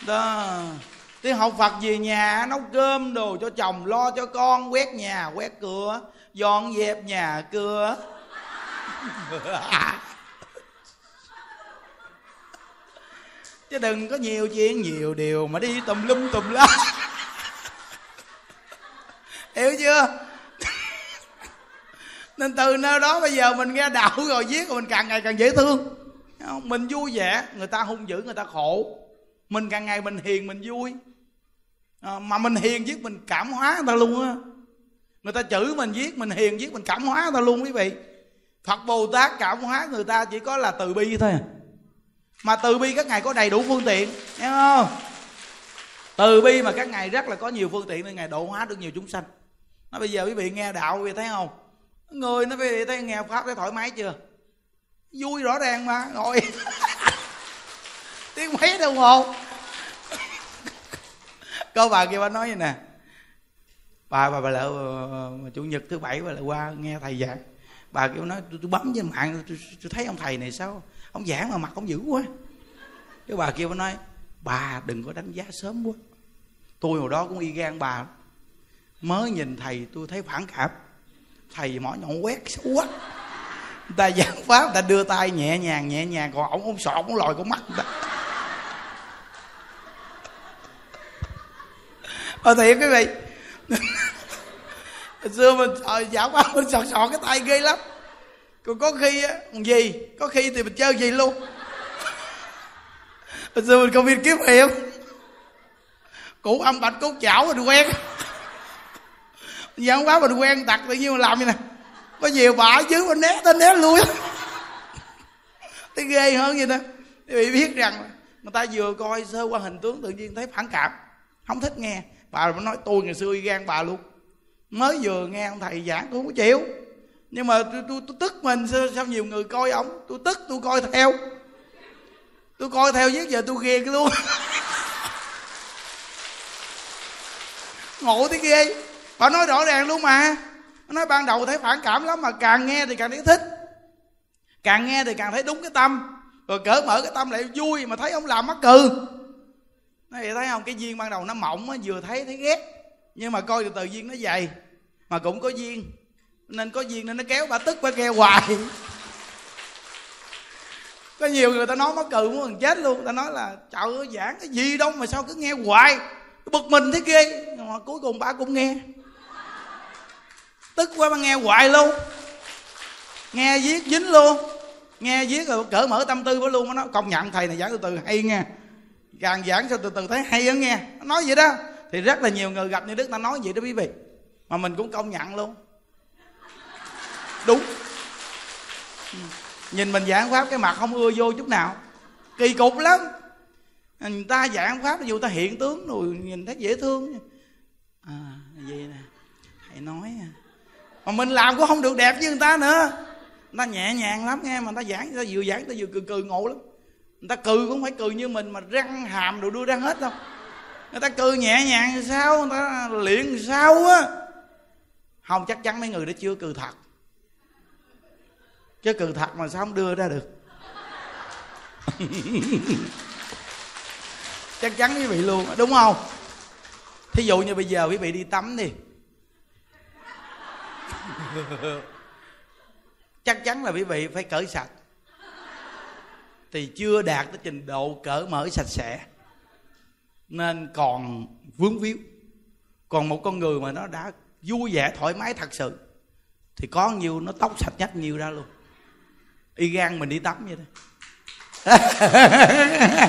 Đó. Đi học phật về nhà, nấu cơm đồ cho chồng, lo cho con, quét nhà, quét cửa dọn dẹp nhà cửa. Chứ đừng có nhiều chuyện nhiều điều mà đi tùm lum tùm la. Hiểu chưa? Nên từ nơi đó bây giờ mình nghe đạo rồi viết rồi mình càng ngày càng dễ thương. Mình vui vẻ người ta hung dữ người ta khổ. Mình càng ngày mình hiền mình vui. À, mà mình hiền chứ mình cảm hóa người ta luôn á người ta chửi mình viết mình, hiền viết mình, cảm hóa người ta luôn quý vị. Phật bồ tát cảm hóa người ta chỉ có là từ bi thôi à. mà từ bi các ngài có đầy đủ phương tiện, nghe không? Từ bi mà các ngài rất là có nhiều phương tiện nên ngài độ hóa được nhiều chúng sanh. Nó bây giờ quý vị nghe đạo quý vị thấy không? Người nó về thấy nghe pháp thấy thoải mái chưa? Vui rõ ràng mà, ngồi. Tiếng mấy đồng hồ. Có bà kia bà nói như nè bà bà bà lỡ ờ, ờ, chủ nhật thứ bảy bà lại qua nghe thầy giảng. Bà kêu nói tôi, tôi bấm trên mạng tôi, tôi thấy ông thầy này sao? Ông giảng mà mặt ông dữ quá. Cái bà kia bà nói bà đừng có đánh giá sớm quá. Tôi hồi đó cũng y gan bà mới nhìn thầy tôi thấy phản cảm. Thầy mỏ nhọn quét xấu quá. Người ta giảng pháp người ta đưa tay nhẹ nhàng nhẹ nhàng còn ổng ông sọt ổng lòi con mắt người ta. Ờ thiệt quý vị xưa mình ờ, dạo qua mình sọt sọt cái tay ghê lắm. Còn có khi á gì? Có khi thì mình chơi gì luôn? Hồi xưa mình công viên kiếm hiệp cụ âm bạch cốt chảo mình quen. Giờ quá mình quen tặc tự nhiên mình làm như này. Có nhiều bả chứ mình né tên né lui. Thấy ghê hơn vậy đó bị biết rằng người ta vừa coi sơ qua hình tướng tự nhiên thấy phản cảm. Không thích nghe bà mới nói tôi ngày xưa y gan bà luôn. Mới vừa nghe ông thầy giảng tôi không có chịu. Nhưng mà tôi, tôi, tôi tức mình sao, sao nhiều người coi ông? Tôi tức tôi coi theo. Tôi coi theo giết giờ tôi ghê cái luôn. Ngộ thế ghê. Bà nói rõ ràng luôn mà. Nói ban đầu thấy phản cảm lắm mà càng nghe thì càng thấy thích. Càng nghe thì càng thấy đúng cái tâm. Rồi cỡ mở cái tâm lại vui mà thấy ông làm mắc cừ nó vậy thấy không? Cái duyên ban đầu nó mỏng á, vừa thấy thấy ghét. Nhưng mà coi từ từ duyên nó dày, mà cũng có duyên nên có duyên nên nó kéo bà tức bà kêu hoài. Có nhiều người ta nói mắc cười muốn gần chết luôn. Ta nói là, trời ơi, giảng cái gì đâu mà sao cứ nghe hoài? Bực mình thế ghê. Nhưng mà cuối cùng bà cũng nghe. Tức quá mà nghe hoài luôn. Nghe viết dính luôn. Nghe viết rồi cỡ mở tâm tư với luôn. Nó công nhận thầy này giảng từ từ hay nghe càng giảng sao từ từ thấy hay hơn nghe. Nó nói vậy đó. Thì rất là nhiều người gặp như đức, ta nói vậy đó quý vị. Mà mình cũng công nhận luôn. Đúng. Ừ. Nhìn mình giảng pháp cái mặt không ưa vô chút nào. Kỳ cục lắm. Người ta giảng pháp dù ta hiện tướng rồi, nhìn thấy dễ thương. À vậy nè. Hãy nói à. Mà mình làm cũng không được đẹp như người ta nữa. Người ta nhẹ nhàng lắm nghe, mà người ta giảng, người ta vừa giảng, người ta vừa cười cười ngộ lắm người ta cười cũng phải cười như mình mà răng hàm đồ đưa ra hết đâu. Người ta cười nhẹ nhàng sao, người ta luyện sao á. Không, chắc chắn mấy người đó chưa cười thật. Chứ cười thật mà sao không đưa ra được. Chắc chắn quý vị luôn, đúng không? Thí dụ như bây giờ quý vị đi tắm đi. Chắc chắn là quý vị phải cởi sạch thì chưa đạt tới trình độ cỡ mở sạch sẽ. Nên còn vướng víu. Còn một con người mà nó đã vui vẻ, thoải mái thật sự, thì có nhiều nó tóc sạch nhất nhiều ra luôn. Y gan mình đi tắm vậy đó.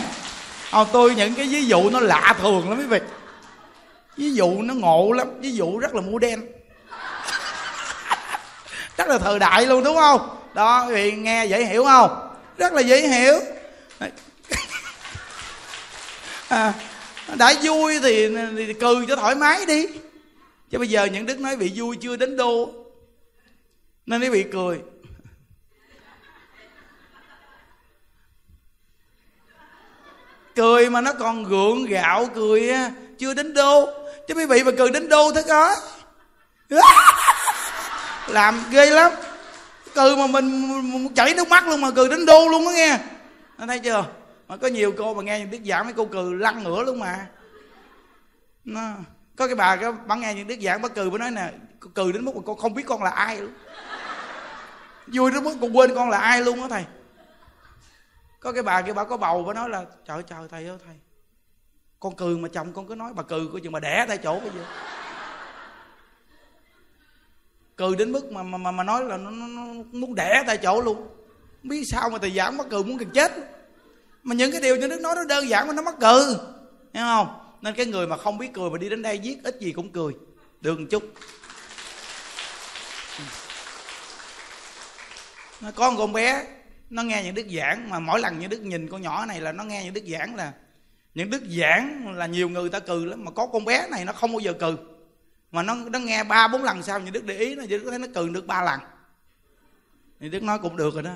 Không, tôi những cái ví dụ nó lạ thường lắm quý vị. Ví dụ nó ngộ lắm, ví dụ rất là mua đen. Rất là thời đại luôn, đúng không? Đó, quý vị nghe dễ hiểu không? Rất là dễ hiểu. À, đã vui thì, thì cười cho thoải mái đi. Chứ bây giờ những đức nói bị vui chưa đến đô nên nó bị cười. Cười mà nó còn gượng gạo cười chưa đến đô. Chứ quý vị mà cười đến đô thế có. Làm ghê lắm cười mà mình chảy nước mắt luôn mà cười đến đô luôn đó nghe. Anh thấy chưa? Mà có nhiều cô mà nghe những tiết giảng mấy cô cười lăn ngửa luôn mà. Nó, có cái bà cái bà nghe những tiết giảng, bà cười bà nói nè cười đến mức mà con không biết con là ai luôn. Vui đến mức con quên con là ai luôn á thầy. Có cái bà kia bà có bầu, bà nói là, trời trời, thầy ơi, thầy. Con cười mà chồng con cứ nói, bà cười coi chừng bà đẻ tại chỗ bây giờ cười đến mức mà mà mà, mà nói là nó, nó, nó muốn đẻ tại chỗ luôn. Không biết sao mà thầy giảng mắc cười muốn gần chết. Mà những cái điều như đức nói nó đơn giản mà nó mắc cười. Hiểu không? Nên cái người mà không biết cười mà đi đến đây viết ít gì cũng cười. Được một chút. Nó có một con bé nó nghe những đức giảng mà mỗi lần những đức nhìn con nhỏ này là nó nghe những đức giảng là những đức giảng là nhiều người ta cười lắm mà có con bé này nó không bao giờ cười mà nó nó nghe ba, bốn lần sau như đức để ý nó như đức thấy nó cừ được ba lần. Thì đức nói cũng được rồi đó.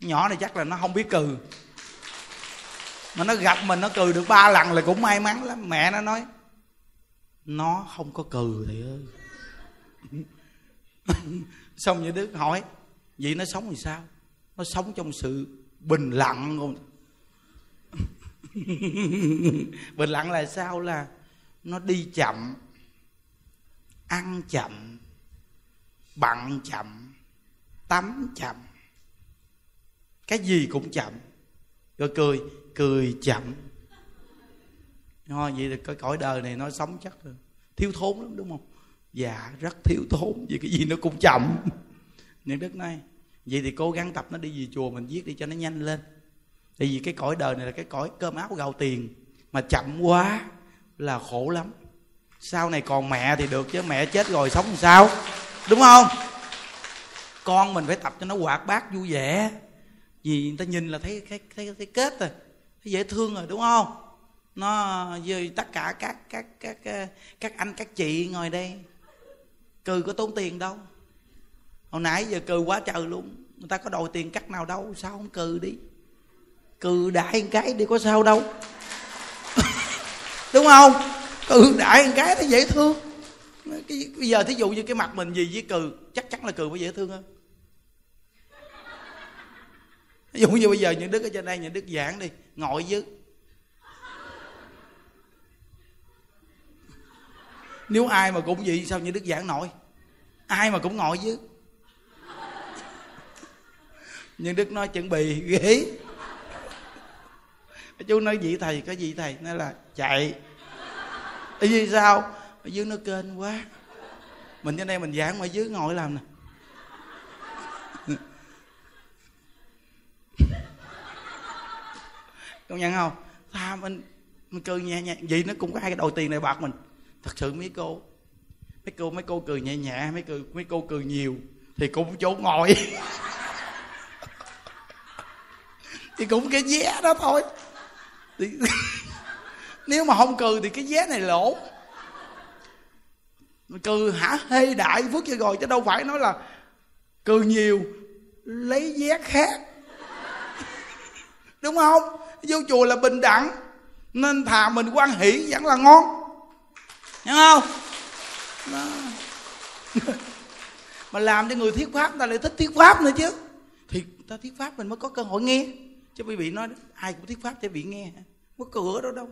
Nhỏ này chắc là nó không biết cừ. Mà nó gặp mình nó cười được ba lần là cũng may mắn lắm. Mẹ nó nói, nó không có cừ thầy ơi. Xong như đức hỏi, vậy nó sống thì sao? Nó sống trong sự bình lặng không? Bình lặng là sao? Là nó đi chậm ăn chậm bận chậm, tắm chậm. Cái gì cũng chậm. Rồi cười cười chậm. Thôi vậy thì cái cõi đời này nó sống chắc thiếu thốn lắm, đúng không? Dạ rất thiếu thốn, vì cái gì nó cũng chậm. Những đất này, vậy thì cố gắng tập nó đi về chùa mình viết đi cho nó nhanh lên. Tại vì cái cõi đời này là cái cõi cơm áo gạo tiền. Mà chậm quá là khổ lắm sau này còn mẹ thì được chứ mẹ chết rồi sống làm sao? Đúng không? Con mình phải tập cho nó hoạt bát vui vẻ. Vì người ta nhìn là thấy thấy thấy, thấy kết rồi thấy dễ thương rồi đúng không? Nó với tất cả các các các các anh các chị ngồi đây. Cười có tốn tiền đâu. Hồi nãy giờ cười quá trời luôn. Người ta có đòi tiền cắt nào đâu sao không cười đi? Cười đại cái đi có sao đâu. Đúng không? Cừ đại cái nó dễ thương. Cái, bây giờ thí dụ như cái mặt mình gì với cừ chắc chắn là cừ mới dễ thương hơn. Ví dụ như bây giờ những đức ở trên đây những đức giảng đi ngồi dưới nếu ai mà cũng vậy sao như đức giảng nổi? Ai mà cũng ngồi chứ? nhưng đức nói chuẩn bị ghế. Chú nói gì thầy có gì thầy nói là chạy tại vì sao? Ở dưới nó kênh quá. Mình trên đây mình giảng mà dưới ngồi làm nè. Công nhận không? Tha mình mình cười nhẹ nhẹ vậy nó cũng có hai cái đầu tiền này bạc mình. Thật sự mấy cô mấy cô mấy cô cười nhẹ nhẹ mấy cười mấy cô cười nhiều thì cũng chỗ ngồi. Thì cũng cái vé đó thôi. Thì, nếu mà không cười thì cái vé này lỗ cười hả? Hê đại phước cho rồi chứ đâu phải nói là cười nhiều, lấy vé khác. Đúng không? Vô chùa là bình đẳng, nên thà mình quan hỷ vẫn là ngon. Hiểu không? Đó. mà làm cho người thuyết pháp ta lại thích thuyết pháp nữa chứ. Thì ta thuyết pháp mình mới có cơ hội nghe. Chứ quý vị nói, ai cũng thuyết pháp cho vị nghe có cửa đâu đâu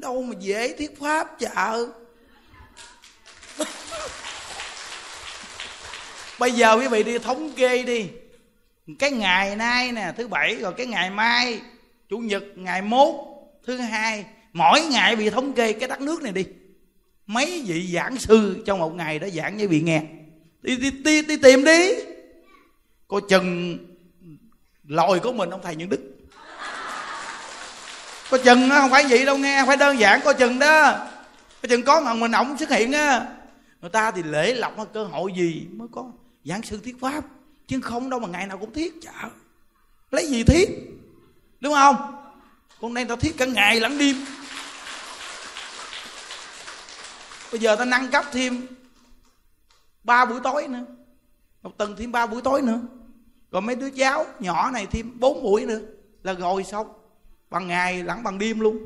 đâu mà dễ thuyết pháp chợ. Bây giờ quý vị đi thống kê đi. Cái ngày nay nè thứ bảy rồi cái ngày mai chủ nhật ngày mốt thứ hai mỗi ngày bị thống kê cái đất nước này đi. Mấy vị giảng sư trong một ngày đó giảng với vị nghe. Đi đi, đi, đi tìm đi. Coi chừng lòi của mình ông thầy những đức có chừng không phải vậy đâu nghe phải đơn giản coi chừng đó. Có chừng có mà mình ổng xuất hiện á. Người ta thì lễ lọc cơ hội gì mới có giảng sư thuyết pháp. Chứ không đâu mà ngày nào cũng thiết chợ lấy gì thiết đúng không? Con nay tao thiết cả ngày lẫn đêm. Bây giờ ta nâng cấp thêm ba buổi tối nữa. Một tuần thêm ba buổi tối nữa. Còn mấy đứa cháu nhỏ này thêm bốn buổi nữa là rồi xong bằng ngày lẫn bằng đêm luôn.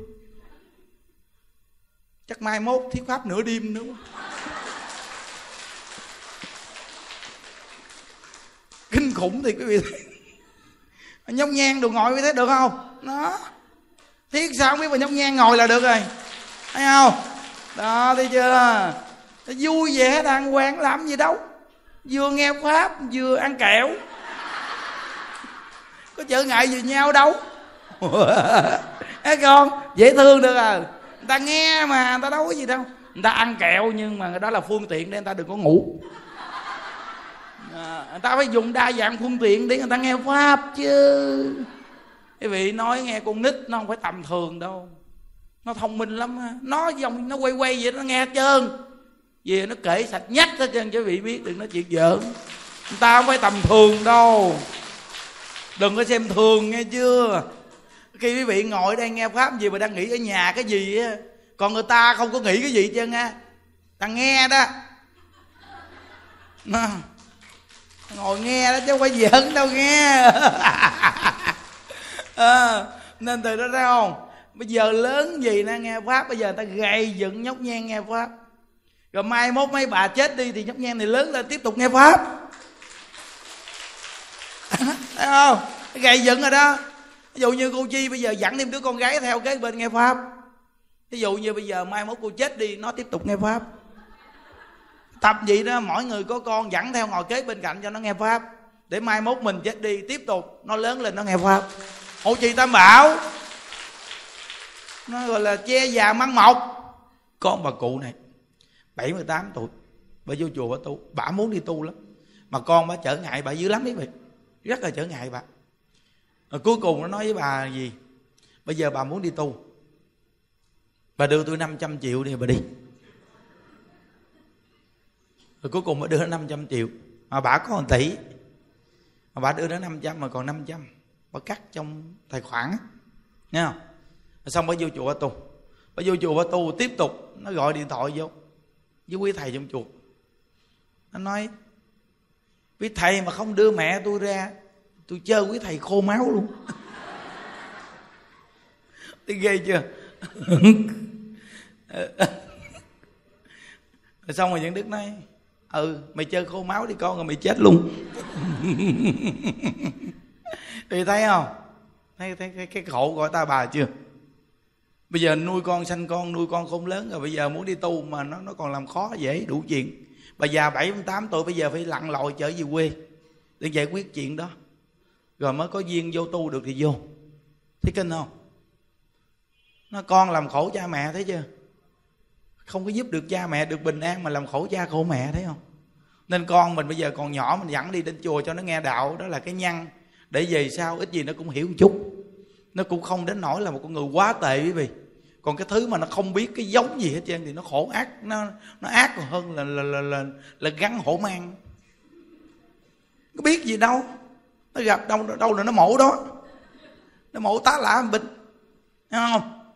Chắc mai mốt thuyết pháp nửa đêm nữa. Kinh khủng thì quý vị. Nhóc nhang được ngồi như thế được không? Nó thiết sao không biết mà nhóc nhang ngồi là được rồi. Thấy không? Đó, thấy chưa? Vui vẻ, đàng hoàng, làm gì đâu. Vừa nghe pháp, vừa ăn kẹo. Có trở ngại gì nhau đâu. thấy con dễ thương được à? Người ta nghe mà người ta đâu có gì đâu. Người ta ăn kẹo nhưng mà đó là phương tiện để người ta đừng có ngủ. À, người ta phải dùng đa dạng phương tiện để người ta nghe pháp chứ. Quý vị nói nghe con nít nó không phải tầm thường đâu. Nó thông minh lắm nó dòng nó quay quay vậy nó nghe hết trơn. Vì nó kể sạch nhất hết trơn cho quý vị biết đừng nói chuyện giỡn. Người ta không phải tầm thường đâu. Đừng có xem thường nghe chưa? Khi quý vị ngồi đây nghe pháp gì mà đang nghĩ ở nhà cái gì á? Còn người ta không có nghĩ cái gì chứ nghe ta nghe đó. Nó, ngồi nghe đó chứ không phải giỡn đâu nghe. À, nên từ đó ra không? Bây giờ lớn gì nó nghe pháp bây giờ ta gầy dựng nhóc nhen nghe pháp. Rồi mai mốt mấy bà chết đi thì nhóc nhen này lớn lên tiếp tục nghe pháp. Thấy không? Gầy dựng rồi đó ví dụ như cô chi bây giờ dẫn thêm đứa con gái theo cái bên nghe pháp. Ví dụ như bây giờ mai mốt cô chết đi, nó tiếp tục nghe pháp. Tập vậy đó, mỗi người có con dẫn theo ngồi kế bên cạnh cho nó nghe pháp. Để mai mốt mình chết đi, tiếp tục, nó lớn lên nó nghe pháp. Hộ trì tam bảo? Nó gọi là che già măng mọc. Con bà cụ này 78 tuổi, bà vô chùa bà tu, bà muốn đi tu lắm. Mà con bà trở ngại bà dữ lắm đấy vậy rất là trở ngại bà rồi cuối cùng nó nói với bà gì? Bây giờ bà muốn đi tu. Bà đưa tôi 500 triệu đi, bà đi. Rồi cuối cùng bà đưa 500 triệu. Mà bà có 1 tỷ. Mà bà đưa nó 500 mà còn 500 bà cắt trong tài khoản nghe không? Rồi xong bà vô chùa bà tu. Bà vô chùa bà tu tiếp tục, nó gọi điện thoại vô với quý thầy trong chùa. Nó nói, quý thầy mà không đưa mẹ tôi ra tôi chơi quý thầy khô máu luôn. Thấy ghê chưa? Rồi xong rồi những đức nói ừ mày chơi khô máu đi con rồi mày chết luôn. Thì thấy không? Thấy, thấy cái, cái khổ của ta bà chưa? Bây giờ nuôi con sanh con nuôi con không lớn rồi bây giờ muốn đi tu mà nó nó còn làm khó dễ đủ chuyện. Bà già bảy tám tuổi bây giờ phải lặn lội trở về quê để giải quyết chuyện đó rồi mới có duyên vô tu được thì vô. Thấy kinh không? Nó con làm khổ cha mẹ thấy chưa? Không có giúp được cha mẹ được bình an mà làm khổ cha khổ mẹ thấy không? Nên con mình bây giờ còn nhỏ mình dẫn đi đến chùa cho nó nghe đạo đó là cái nhăn. Để về sau ít gì nó cũng hiểu một chút. Nó cũng không đến nỗi là một con người quá tệ quý vị. Còn cái thứ mà nó không biết cái giống gì hết trơn thì nó khổ ác nó nó ác còn hơn là là là là, là gắn hổ mang. Có biết gì đâu nó gặp đâu đâu là nó mổ đó. Nó mổ tá lạ bình thấy không?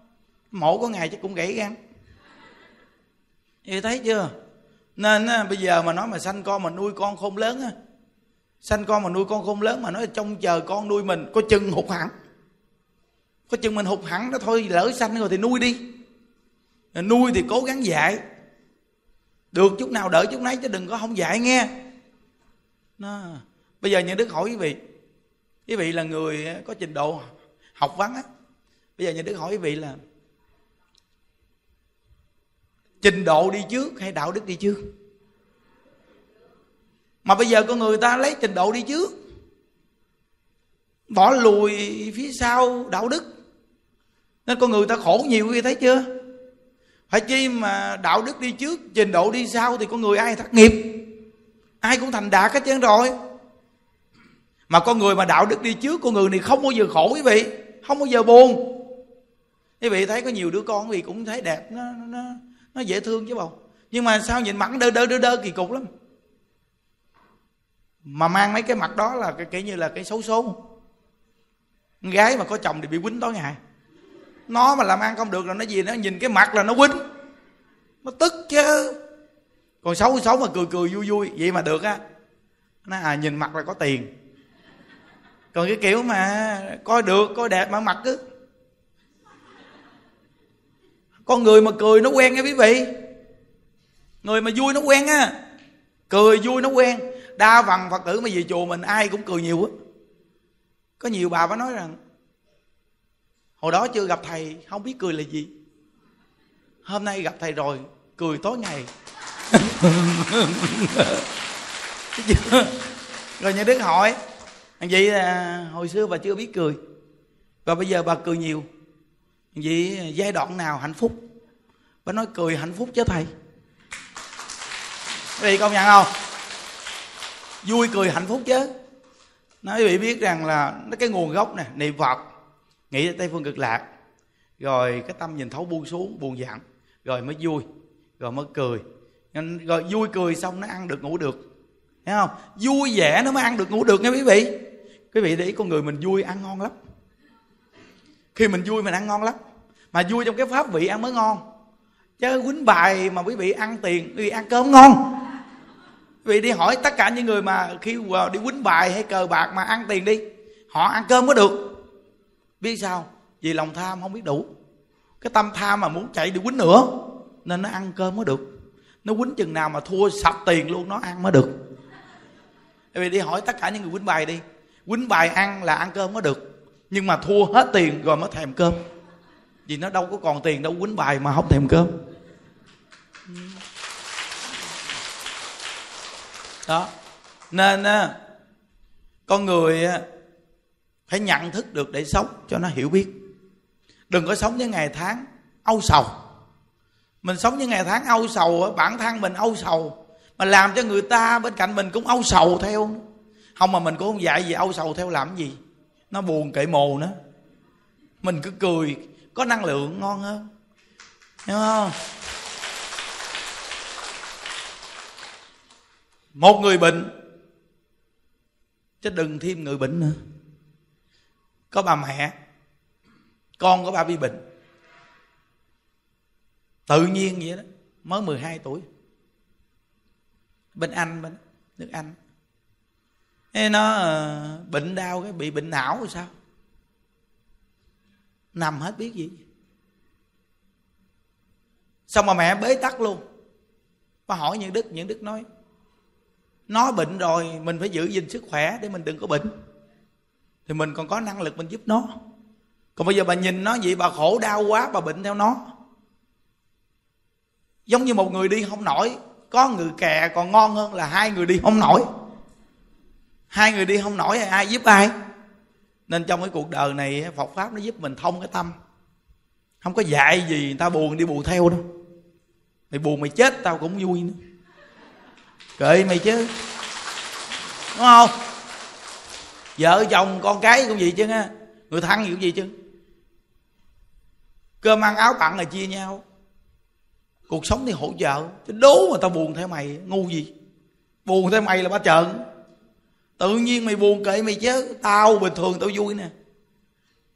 Mổ có ngày chắc cũng gãy gan. Vậy thấy chưa? Nên á, bây giờ mà nói mà sanh con mà nuôi con không lớn á sanh con mà nuôi con không lớn mà nói trông chờ con nuôi mình có chừng hụt hẳn. Có chừng mình hụt hẳn đó thôi lỡ sanh rồi thì nuôi đi. Nuôi thì cố gắng dạy. Được chút nào đợi chút nấy chứ đừng có không dạy nghe. Nó bây giờ những đức hỏi quý vị. Quý vị là người có trình độ học vấn á. Bây giờ những đức hỏi quý vị là, trình độ đi trước hay đạo đức đi trước? Mà bây giờ con người ta lấy trình độ đi trước, bỏ lùi phía sau đạo đức. Nên con người ta khổ nhiều khi thấy chưa? Phải chi mà đạo đức đi trước, trình độ đi sau thì con người ai thất nghiệp? Ai cũng thành đạt hết trơn rồi mà con người mà đạo đức đi trước con người này không bao giờ khổ, quý vị. Không bao giờ buồn. Quý vị thấy có nhiều đứa con thì cũng thấy đẹp, nó nó nó dễ thương chứ bầu nhưng mà sao nhìn mặt đơ đơ đơ đơ, kỳ cục lắm. Mà mang mấy cái mặt đó là cái, kiểu như là cái xấu số gái mà có chồng thì bị quýnh tối ngày. Nó mà làm ăn không được là nó gì? Nó nhìn cái mặt là nó quýnh. Nó tức chứ. Còn xấu xấu mà cười cười vui vui, vậy mà được á. Nó à nhìn mặt là có tiền còn cái kiểu mà coi được, coi đẹp mà mặt cứ con người mà cười nó quen nha quý vị. Người mà vui nó quen á. Cười vui nó quen. Đa phần phật tử mà về chùa mình ai cũng cười nhiều á. Có nhiều bà mới nói rằng, hồi đó chưa gặp thầy, không biết cười là gì. Hôm nay gặp thầy rồi, cười tối ngày. Rồi nhà đức hỏi vậy là hồi xưa bà chưa biết cười. Và bây giờ bà cười nhiều. Vậy à, giai đoạn nào hạnh phúc? Bà nói cười hạnh phúc chứ thầy. Quý vị công nhận không? Vui cười hạnh phúc chứ. Nói quý vị biết rằng là nó cái nguồn gốc nè, niệm phật, nghĩ tới tây phương cực lạc. Rồi cái tâm nhìn thấu buông xuống buồn dặn rồi mới vui, rồi mới cười. Rồi vui cười xong nó ăn được, ngủ được thấy không? Vui vẻ nó mới ăn được, ngủ được nha quý vị. Quý vị để ý con người mình vui ăn ngon lắm. Khi mình vui mình ăn ngon lắm. Mà vui trong cái pháp vị ăn mới ngon. Chứ quýnh bài mà quý vị ăn tiền, quý vị ăn cơm ngon. Quý vị đi hỏi tất cả những người mà khi đi quýnh bài hay cờ bạc mà ăn tiền đi, họ ăn cơm có được. Biết sao? Vì lòng tham không biết đủ. Cái tâm tham mà muốn chạy đi quýnh nữa, nên nó ăn cơm mới được. Nó quýnh chừng nào mà thua sạch tiền luôn, nó ăn mới được vì đi hỏi tất cả những người quýnh bài đi. Quýnh bài ăn là ăn cơm mới được, nhưng mà thua hết tiền rồi mới thèm cơm. Vì nó đâu có còn tiền đâu, quýnh bài mà không thèm cơm. Đó. Nên con người phải nhận thức được để sống cho nó hiểu biết. Đừng có sống với ngày tháng âu sầu. Mình sống với ngày tháng âu sầu bản thân mình âu sầu mà làm cho người ta bên cạnh mình cũng âu sầu theo. Không mà mình cũng không dạy gì âu sầu theo làm gì. Nó buồn kệ mồ nữa. Mình cứ cười, có năng lượng ngon hơn. Hiểu không? Một người bệnh, chứ đừng thêm người bệnh nữa. Có bà mẹ, con của bà bị bệnh. Tự nhiên vậy đó, mới 12 tuổi bên anh bên nước anh. Thế nó uh, bệnh đau cái bị bệnh não rồi sao? Nằm hết biết gì? Xong mà mẹ bế tắc luôn. Bà hỏi những đức những đức nói nó bệnh rồi mình phải giữ gìn sức khỏe để mình đừng có bệnh. Thì mình còn có năng lực mình giúp nó. Còn bây giờ bà nhìn nó vậy bà khổ đau quá bà bệnh theo nó. Giống như một người đi không nổi có người kè còn ngon hơn là hai người đi không nổi. Hai người đi không nổi, ai giúp ai? Nên trong cái cuộc đời này, Phật pháp nó giúp mình thông cái tâm. Không có dạy gì, người ta buồn đi buồn theo đâu. Mày buồn mày chết, tao cũng vui nữa. Kệ mày chứ. Đúng không? Vợ chồng, con cái cũng vậy chứ ha người thân cũng gì chứ. Cơm ăn áo tặng là chia nhau cuộc sống thì hỗ trợ, chứ đố mà tao buồn theo mày, ngu gì? Buồn theo mày là ba trợn tự nhiên mày buồn kệ mày chứ, tao bình thường tao vui nè.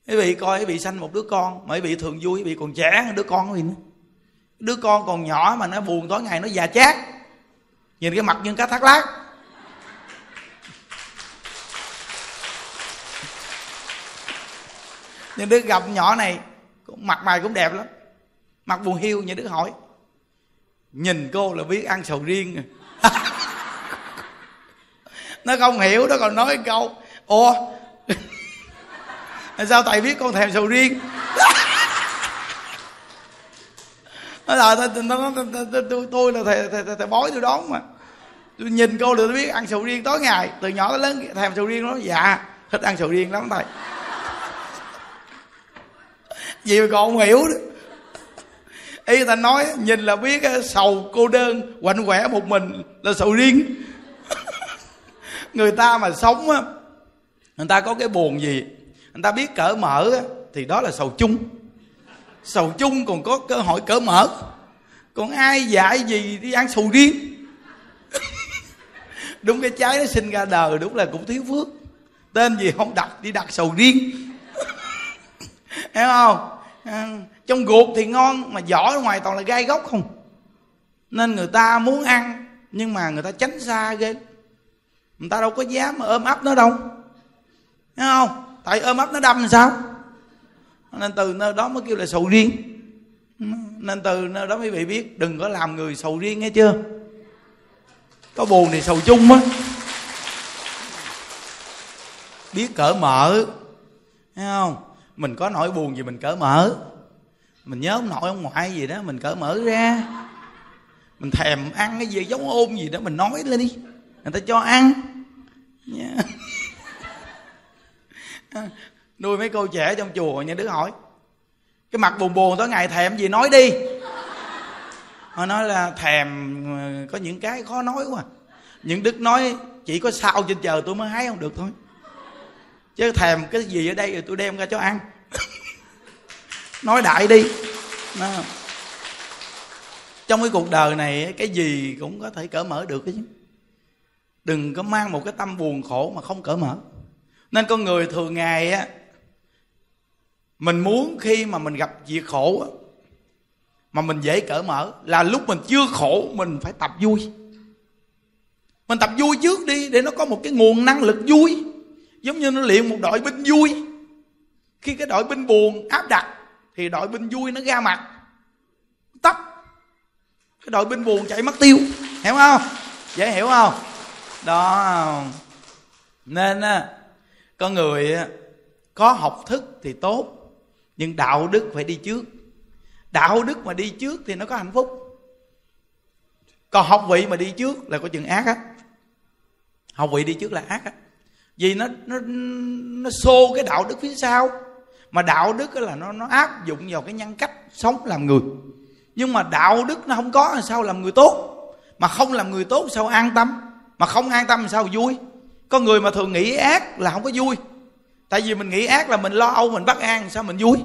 Quý vị coi quý vị sanh một đứa con mà quý vị thường vui quý vị còn trẻ, đứa con của mình đứa con còn nhỏ mà nó buồn tối ngày nó già chát. Nhìn cái mặt như cá thác lát nhưng đứa gặp nhỏ này mặt mày cũng đẹp lắm. Mặt buồn hiu như đứa hỏi nhìn cô là biết ăn sầu riêng. Nó không hiểu nó còn nói câu ủa? Sao thầy biết con thèm sầu riêng? Nó là tôi, tôi là thầy, thầy, thầy, bói tôi đón mà. Tôi nhìn cô là tôi biết ăn sầu riêng tối ngày từ nhỏ tới lớn thèm sầu riêng nó dạ thích ăn sầu riêng lắm thầy. Vì mà còn không hiểu đó ý ta nói nhìn là biết sầu cô đơn quạnh quẻ một mình là sầu riêng. Người ta mà sống á người ta có cái buồn gì người ta biết cỡ mở á, thì đó là sầu chung. Sầu chung còn có cơ hội cỡ mở. Còn ai dạy gì đi ăn sầu riêng? Đúng cái trái nó sinh ra đời đúng là cũng thiếu phước. Tên gì không đặt đi đặt sầu riêng. Hiểu không? À, trong ruột thì ngon, mà vỏ ngoài toàn là gai gốc không? Nên người ta muốn ăn, nhưng mà người ta tránh xa ghê. Người ta đâu có dám mà ôm ấp nó đâu. Thấy không? Tại ôm ấp nó đâm làm sao? Nên từ nơi đó mới kêu là sầu riêng. Nên từ nơi đó mấy vị biết, đừng có làm người sầu riêng nghe chưa? Có buồn thì sầu chung á. Biết cỡ mở. Thấy không? Mình có nỗi buồn gì mình cỡ mở mình nhớ ông nội ông ngoại gì đó, mình cỡ mở ra. Mình thèm ăn cái gì, giống ôm gì đó, mình nói lên đi. Người ta cho ăn. Yeah. nuôi mấy cô trẻ trong chùa, nhà đứa hỏi. Cái mặt buồn buồn tối ngày thèm gì, nói đi. Họ nói là thèm ờ, có những cái khó nói quá. Những đức nói, chỉ có sao trên trời tôi mới hái không được thôi. Chứ thèm cái gì ở đây, rồi tôi đem ra cho ăn. nói đại đi. Đó. trong cái cuộc đời này, cái gì cũng có thể cởi mở được chứ. Đừng có mang một cái tâm buồn khổ mà không cởi mở. Nên con người thường ngày á, mình muốn khi mà mình gặp việc khổ á, mà mình dễ cởi mở là lúc mình chưa khổ, mình phải tập vui. Mình tập vui trước đi, để nó có một cái nguồn năng lực vui. Giống như nó luyện một đội binh vui. Khi cái đội binh buồn áp đặt thì đội binh vui nó ra mặt. Tấp. Cái đội binh buồn chạy mất tiêu. Hiểu không? Dễ hiểu không? Đó. Nên con người có học thức thì tốt, nhưng đạo đức phải đi trước. Đạo đức mà đi trước thì nó có hạnh phúc. Còn học vị mà đi trước là có chừng ác á. Học vị đi trước là ác á. Vì nó nó nó xô cái đạo đức phía sau mà đạo đức là nó nó áp dụng vào cái nhân cách sống làm người. Nhưng mà đạo đức nó không có sao làm người tốt? Mà không làm người tốt sao an tâm? Mà không an tâm sao vui? Có người mà thường nghĩ ác là không có vui. Tại vì mình nghĩ ác là mình lo âu, mình bất an, sao mình vui?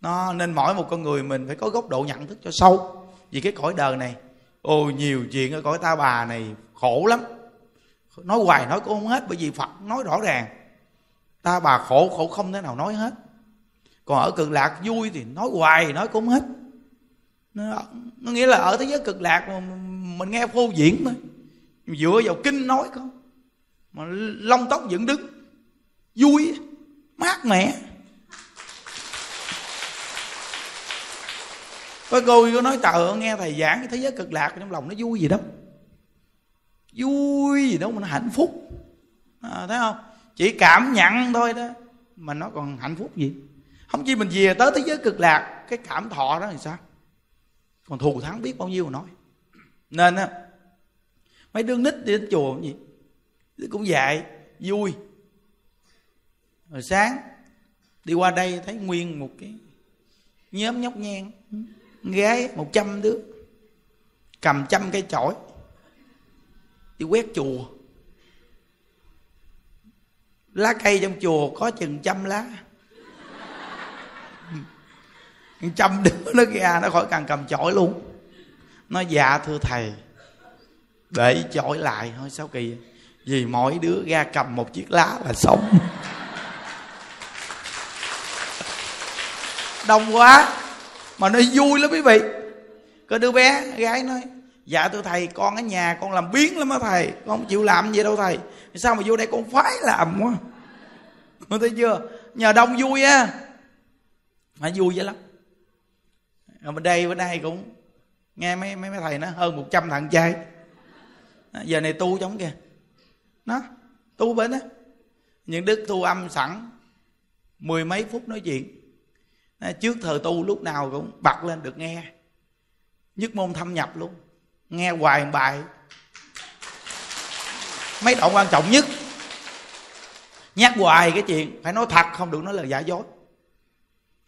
Nó, nên mỗi một con người mình phải có góc độ nhận thức cho sâu. Vì cái cõi đời này, ô, nhiều chuyện ở cõi ta bà này khổ lắm. Nói hoài nói cũng không hết, bởi vì phật nói rõ ràng. Ta bà khổ khổ không thể nào nói hết còn ở cực lạc vui thì nói hoài nói cũng hết. Nó, nó nghĩa là ở thế giới cực lạc mà mình nghe phô diễn thôi. Dựa vào kinh nói không? Mà lông tóc dựng đứng vui mát mẻ. Có cô có nói tờ nghe thầy giảng cái thế giới cực lạc trong lòng nó vui gì đó. Vui gì đó mà nó hạnh phúc. À, thấy không? Chỉ cảm nhận thôi đó. Mà nó còn hạnh phúc gì? Không chỉ mình về tới thế giới cực lạc, cái cảm thọ đó thì sao? Còn thù thắng biết bao nhiêu mà nói. Nên á, mấy đứa nít đi đến chùa gì cũng dạy, vui. Rồi sáng, đi qua đây thấy nguyên một cái nhóm nhóc nhen, gái một trăm đứa, cầm trăm cây chổi, đi quét chùa. Lá cây trong chùa có chừng trăm lá trăm đứa nó ra nó khỏi cần cầm chổi luôn. Nó dạ thưa thầy. Để chổi lại, thôi sao kỳ vì mỗi đứa ra cầm một chiếc lá là sống đông quá. Mà nó vui lắm quý vị. Có đứa bé, gái nói dạ thưa thầy, con ở nhà con làm biến lắm á thầy. Con không chịu làm gì đâu thầy. Sao mà vô đây con phái làm quá? Con thấy chưa? Nhờ đông vui á. Mà vui vậy lắm ở bên đây bên đây cũng, nghe mấy mấy mấy thầy nó hơn 100 thằng trai. À, giờ này tu giống kìa. Nó, tu bên đó những đức thu âm sẵn, mười mấy phút nói chuyện. À, trước thời tu lúc nào cũng bật lên được nghe. Nhất môn thâm nhập luôn. Nghe hoài một bài. Mấy đoạn quan trọng nhất. Nhắc hoài cái chuyện, phải nói thật, không được nói lời giả dối.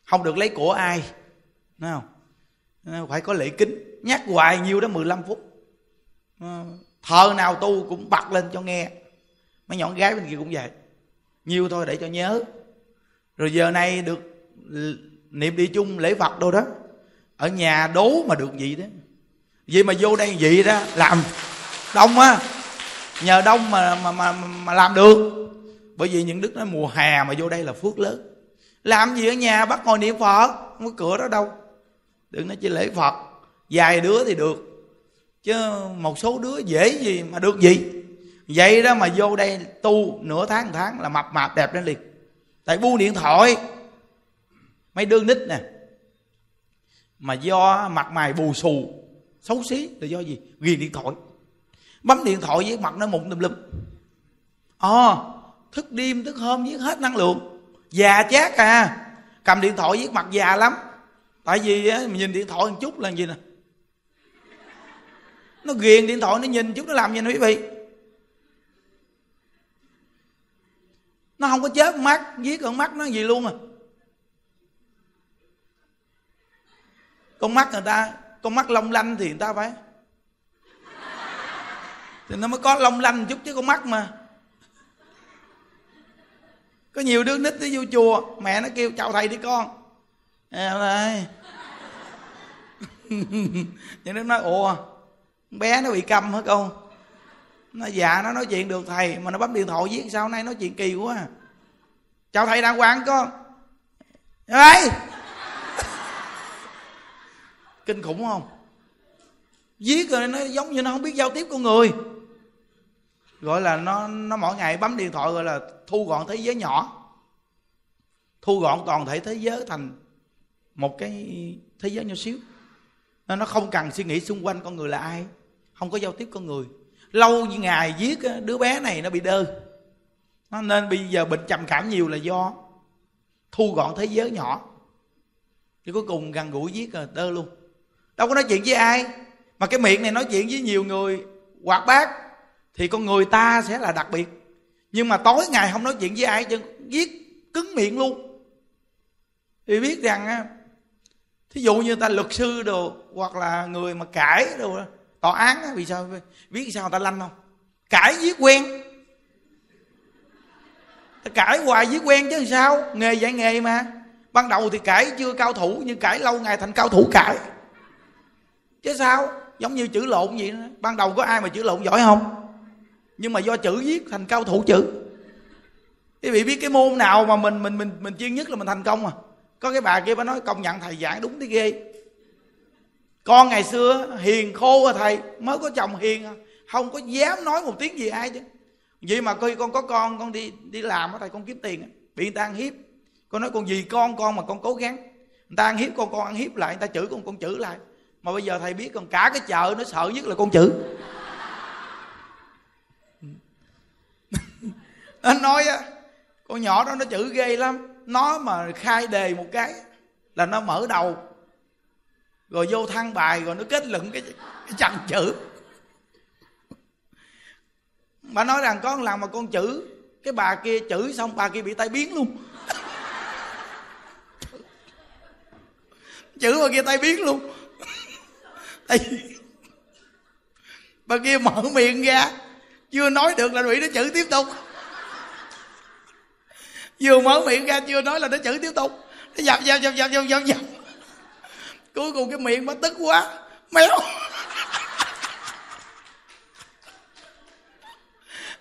Không được lấy của ai. Đúng không? Ờ, phải có lễ kính. Nhắc hoài nhiêu đó 15 phút. Ờ, thờ nào tu cũng bật lên cho nghe. Mấy nhọn gái bên kia cũng vậy. Nhiều thôi để cho nhớ. Rồi giờ này được niệm đi chung lễ phật đâu đó, ở nhà đố mà được gì đó. Vậy mà vô đây vậy đó, làm đông á. Nhờ đông mà mà mà mà làm được. Bởi vì những đức nói mùa hè mà vô đây là phước lớn. Làm gì ở nhà bắt ngồi niệm phật? Không có cửa đó đâu đừng nói chỉ lễ phật. Vài đứa thì được. Chứ một số đứa dễ gì mà được gì. Vậy đó mà vô đây tu nửa tháng một tháng là mập mạp đẹp lên liền. Tại bu điện thoại. Mấy đứa nít nè. Mà do mặt mày bù xù. Xấu xí là do gì? Ghiền điện thoại. Bấm điện thoại với mặt nó mụn tùm lum. Ờ à, thức đêm thức hôm với hết năng lượng. Già chát à. Cầm điện thoại với mặt già lắm tại vì á, mình nhìn điện thoại một chút là gì nè? Nó ghiền điện thoại nó nhìn chút nó làm gì nè quý vị? Nó không có chớp mắt viết con mắt nó gì luôn à. Con mắt người ta con mắt long lanh thì người ta phải. Thì nó mới có long lanh chút chứ con mắt mà. Có nhiều đứa nít tới vô chùa mẹ nó kêu chào thầy đi con. À, cho nhưng nó nói, ủa, bé nó bị câm hả con? Nó dạ nó nói chuyện được, thầy, mà nó bấm điện thoại viết sao? Nay nói chuyện kỳ quá à. chào thầy đang hoàng, con. Đấy kinh khủng không? Viết rồi nó giống như nó không biết giao tiếp con người. Gọi là nó nó mỗi ngày bấm điện thoại gọi là thu gọn thế giới nhỏ. Thu gọn toàn thể thế giới thành một cái thế giới nhỏ xíu nên nó không cần suy nghĩ xung quanh con người là ai. Không có giao tiếp con người. Lâu như ngày viết đứa bé này nó bị đơ. Nó nên bây giờ bệnh trầm cảm nhiều là do thu gọn thế giới nhỏ. Thì cuối cùng gần gũi viết rồi đơ luôn. Đâu có nói chuyện với ai. Mà cái miệng này nói chuyện với nhiều người, hoạt bát, thì con người ta sẽ là đặc biệt. Nhưng mà tối ngày không nói chuyện với ai, chứ viết cứng miệng luôn. Thì biết rằng á, thí dụ như ta luật sư đồ hoặc là người mà cãi đâu tòa án á, vì sao? Biết sao người ta lanh không? Cãi giết quen. Ta cãi hoài giết quen chứ sao? Nghề dạy nghề mà. Ban đầu thì cãi chưa cao thủ, nhưng cãi lâu ngày thành cao thủ cãi. Chứ sao? Giống như chữ lộn vậy đó. ban đầu có ai mà chữ lộn giỏi không? Nhưng mà do chữ viết thành cao thủ chữ. Quý vị biết cái môn nào mà mình mình mình mình chuyên nhất là mình thành công à? Có cái bà kia bà nói, công nhận thầy giảng đúng tí ghê con ngày xưa hiền khô à thầy, mới có chồng hiền à. Không có dám nói một tiếng gì ai chứ. Vậy mà khi con có con con đi đi làm á thầy, con kiếm tiền bị người ta ăn hiếp. Con nói con gì con con mà con cố gắng. Người ta ăn hiếp con con ăn hiếp lại, người ta chửi con con chửi lại. Mà bây giờ thầy biết còn cả cái chợ nó sợ nhất là con chữ nó nói á, con nhỏ đó nó chữ ghê lắm. Nó mà khai đề một cái là nó mở đầu rồi vô thăng bài rồi nó kết luận cái, cái chằng chữ. Bà nói rằng con làm mà con chữ cái bà kia chữ xong bà kia bị tai biến luôn. Chữ bà kia tai biến luôn. Tại vì bà kia mở miệng ra chưa nói được là bị nó chữ tiếp tục. Vừa mở miệng ra chưa nói là nó chữ tiếp tục. Nó dập dập dập dập dập dập dập cuối cùng cái miệng nó tức quá. Méo.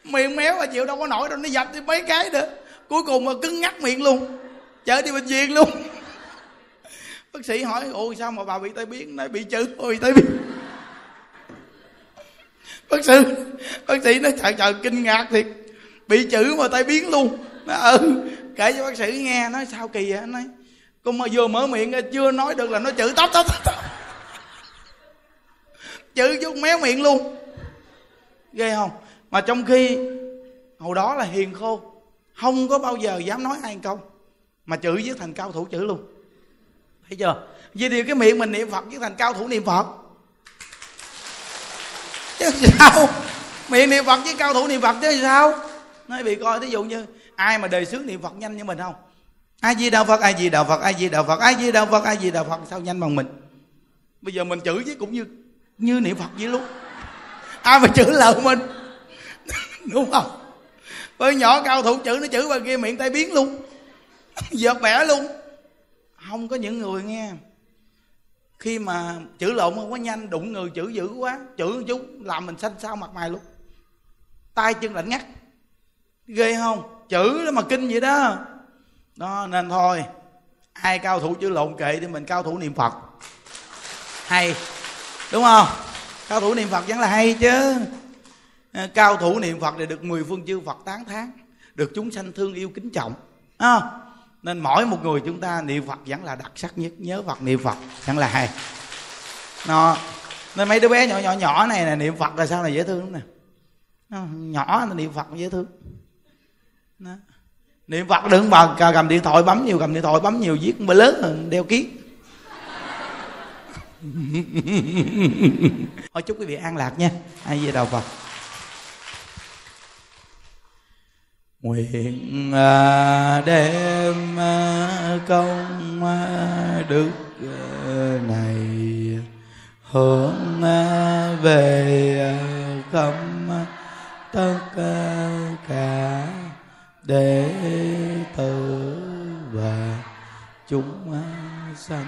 Miệng méo mà chịu đâu có nổi đâu, nó dập đi mấy cái nữa. Cuối cùng mà cứng ngắt miệng luôn. Chở đi bệnh viện luôn. Bác sĩ hỏi, ôi, sao mà bà bị tai biến? Nói bị chữ, ôi, tai biến. Bác sĩ bác sĩ nói, trời trời, kinh ngạc thiệt. Bị chữ mà tai biến luôn. Nó ừ. Kể cho bác sĩ nghe, nói, sao kỳ vậy? Nói con mà vừa mở miệng chưa nói được là nó chữ tóc tóc tóc chữ chút méo miệng luôn. Ghê không? Mà trong khi hồi đó là hiền khô, không có bao giờ dám nói ai câu, mà chữ viết thành cao thủ chữ luôn. Thấy chưa? Vì điều cái miệng mình niệm phật viết thành cao thủ niệm phật. Chứ sao? Miệng niệm phật với cao thủ niệm phật chứ sao? Nói bị coi, thí dụ như ai mà đề xướng niệm phật nhanh như mình không? Ai di đạo phật, ai di đạo phật, ai di đạo phật, ai di đạo phật, ai di đạo phật, sao nhanh bằng mình? Bây giờ mình chửi chứ cũng như như niệm phật vậy luôn ai mà chửi lợn mình? Đúng không? Với nhỏ cao thủ chữ nó chữ bà kia miệng tay biến luôn. Giật bẻ luôn. Không có những người nghe. Khi mà chữ lộn không quá nhanh, đụng người chữ dữ quá, chữ chú làm mình xanh xao mặt mày luôn. Tay chân lạnh ngắt. Ghê không? Chữ đó mà kinh vậy đó đó nên thôi. Ai cao thủ chữ lộn kệ thì mình cao thủ niệm phật. Hay đúng không? Cao thủ niệm phật vẫn là hay chứ. Ờ, cao thủ niệm phật thì được mười phương chư phật tán thán được chúng sanh thương yêu kính trọng. À, nên mỗi một người chúng ta niệm phật vẫn là đặc sắc nhất nhớ phật niệm phật vẫn là hay. Nó nên mấy đứa bé nhỏ nhỏ nhỏ này là niệm phật là sao này dễ thương lắm nè. Ờ, nhỏ là niệm phật dễ thương. Đó niệm phật đừng bà cầm điện thoại bấm nhiều cầm điện thoại bấm nhiều viết mà lớn đeo kiết thôi chúc quý vị an lạc nha. Ai về đầu phật. Nguyện à, đem à, công à, đức này hướng về khắp tất cả đệ tử và chúng sanh.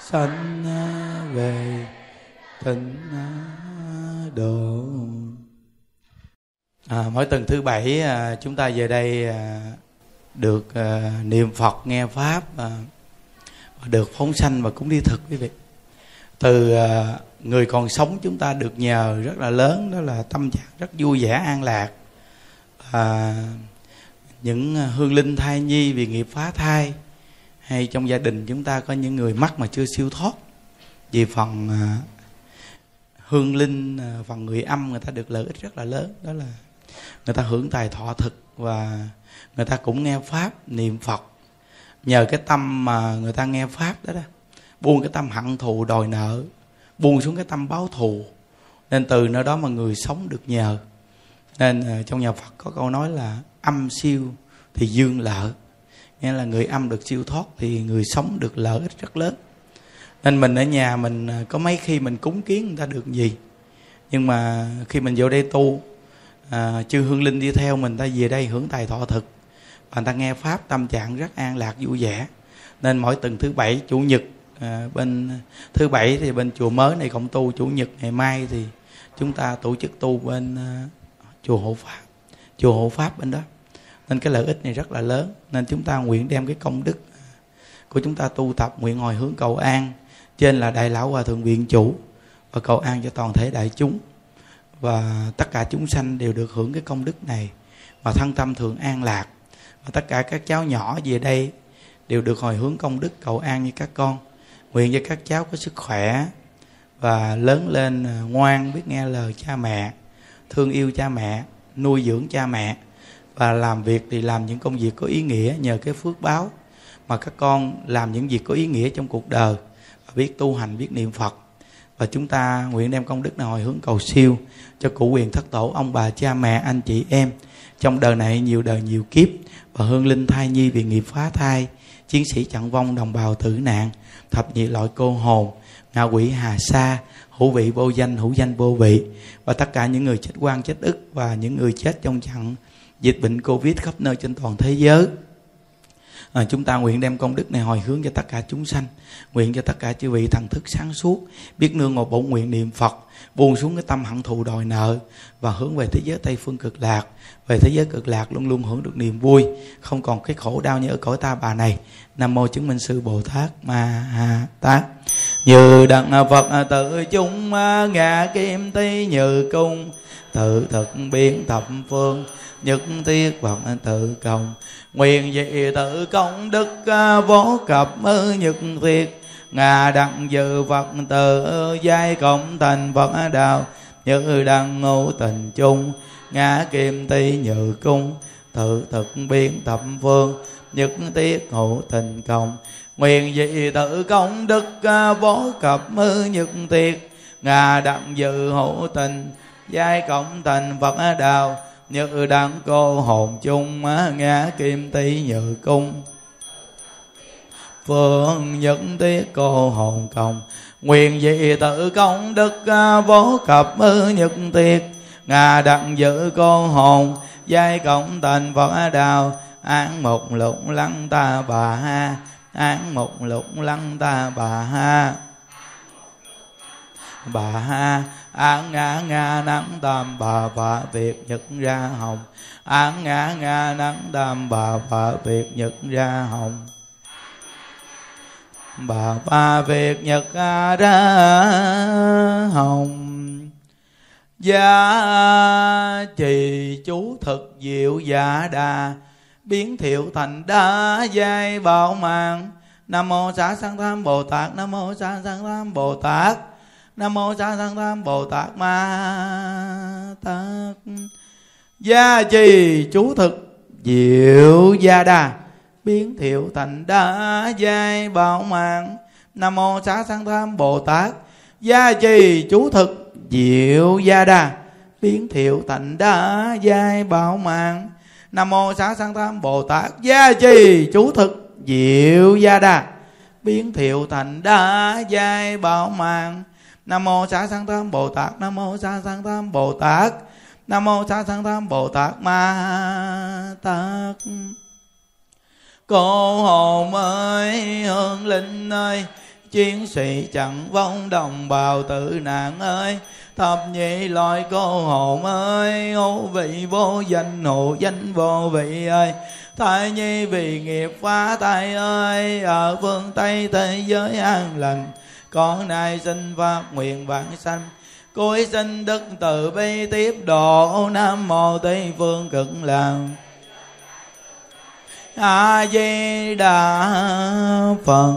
Sanh về tịnh độ. À, mỗi tuần thứ bảy à, chúng ta về đây à, được à, niệm phật nghe pháp và được phóng sanh và cũng đi thực quý vị. Từ người còn sống chúng ta được nhờ rất là lớn đó là tâm trạng rất vui vẻ an lạc à, những à, hương linh thai nhi vì nghiệp phá thai hay trong gia đình chúng ta có những người mắc mà chưa siêu thoát vì phần à, hương linh à, phần người âm người ta được lợi ích rất là lớn đó là người ta hưởng tài thọ thực và người ta cũng nghe pháp niệm phật. Nhờ cái tâm mà người ta nghe pháp đó đó buông cái tâm hận thù đòi nợ buông xuống cái tâm báo thù nên từ nơi đó mà người sống được nhờ nên ờ, trong nhà phật có câu nói là âm siêu thì dương lợi. Nghĩa là người âm được siêu thoát thì người sống được lợi ích rất lớn. Nên mình ở nhà mình ờ, có mấy khi mình cúng kiến người ta được gì. Nhưng mà khi mình vô đây tu à, chư hương linh đi theo mình ta về đây hưởng tài thọ thực. Và người ta nghe pháp tâm trạng rất an lạc vui vẻ. Nên mỗi tuần thứ bảy chủ nhật à, bên thứ bảy thì bên chùa mới này cộng tu chủ nhật ngày mai thì chúng ta tổ chức tu bên à, chùa hộ pháp. Chùa hộ pháp bên đó. Nên cái lợi ích này rất là lớn. Nên chúng ta nguyện đem cái công đức của chúng ta tu tập, nguyện hồi hướng cầu an. Trên là đại lão hòa thượng viện chủ. Và cầu an cho toàn thể đại chúng. Và tất cả chúng sanh đều được hưởng cái công đức này. Và thân tâm thường an lạc. Và tất cả các cháu nhỏ về đây đều được hồi hướng công đức cầu an như các con. Nguyện cho các cháu có sức khỏe và lớn lên à, ngoan, biết nghe lời cha mẹ thương yêu cha mẹ, nuôi dưỡng cha mẹ và làm việc thì làm những công việc có ý nghĩa nhờ cái phước báo mà các con làm những việc có ý nghĩa trong cuộc đời và biết tu hành, biết niệm phật. Và chúng ta nguyện đem công đức này hồi hướng cầu siêu cho cụ quyền thất tổ, ông bà, cha mẹ, anh chị, em. Trong đời này nhiều đời nhiều kiếp và hương linh thai nhi vì nghiệp phá thai, chiến sĩ chặn vong đồng bào tử nạn, thập nhị loại cô hồn, ngạ quỷ hà sa hữu vị vô danh hữu danh vô vị. Và tất cả những người chết quan chết ức và những người chết trong trận dịch bệnh covid khắp nơi trên toàn thế giới. À, chúng ta nguyện đem công đức này hồi hướng cho tất cả chúng sanh nguyện cho tất cả chư vị thần thức sáng suốt biết nương ngồi bổn nguyện niệm phật buông xuống cái tâm hận thù đòi nợ và hướng về thế giới tây phương cực lạc. Về thế giới cực lạc luôn luôn hưởng được niềm vui không còn cái khổ đau như ở cõi ta bà này. Nam mô chứng minh sư bồ tát ma ha tát như đặng phật tự chung ngạ kim ti như cung. Tự thực biến thập phương, nhất thiết phật tự công nguyện dị tự công đức, vô cập nhất thiết. Ngà đặng dự phật tự, giai cộng thành phật đạo. Như đặng ngũ tình chung ngã kim ti nhự cung. Tự thực biến thập phương, nhất thiết hữu tình công nguyện dị tự công đức à, bố cập mư nhật tiệt. Ngà đặng dự hữu tình, giai cộng thành phật đạo như đặng cô hồn chung à, ngã kim ti như cung. Phương nhất tiết cô hồn cộng nguyện dị tự công đức à, vô cập mư nhật tiệt. Ngà đặng dự cô hồn, giai cộng thành phật đạo an một lục lăng ta bà ha án một lục lăng ta bà ha. Bà ha án ngã nga nắng tam bà bà việt nhật ra hồng. Án ngã nga nắng tam bà bà việt nhật ra hồng. Bà ba việt nhật ra hồng. Gia trì chú thực diệu dạ đà biến thiệu thành đa giai bảo mạng nam mô xá sanh tham bồ tát, nam mô xá sanh tham bồ tát, nam mô xá sanh tham bồ tát ma tát. Gia trì chú thực diệu gia đà biến thiệu thành đa giai bảo mạng nam mô xá sanh tham bồ tát, gia trì chú thực diệu gia đà biến thiệu thành đa giai bảo mạng nam mô xá sanh tam bồ tát. Gia trì chú thực diệu gia đà. Biến thiệu thành đa giai bảo mạng. Nam mô xá sanh tam bồ tát. Nam mô xá sanh tam bồ tát. Nam mô xá sanh tam bồ tát ma tát. Cô hồn ơi hương linh ơi, chiến sĩ chẳng vong đồng bào tử nạn ơi thập nhị loại cô hồn ơi hữu vị vô danh, hộ danh vô vị ơi. Thai nhi vì nghiệp phá tay ơi, ở phương tây thế giới an lành. Con nay xin phát nguyện vãng sanh. Cuối sinh đức từ bi tiếp độ, nam mô tây phương cực lạc a di đà phật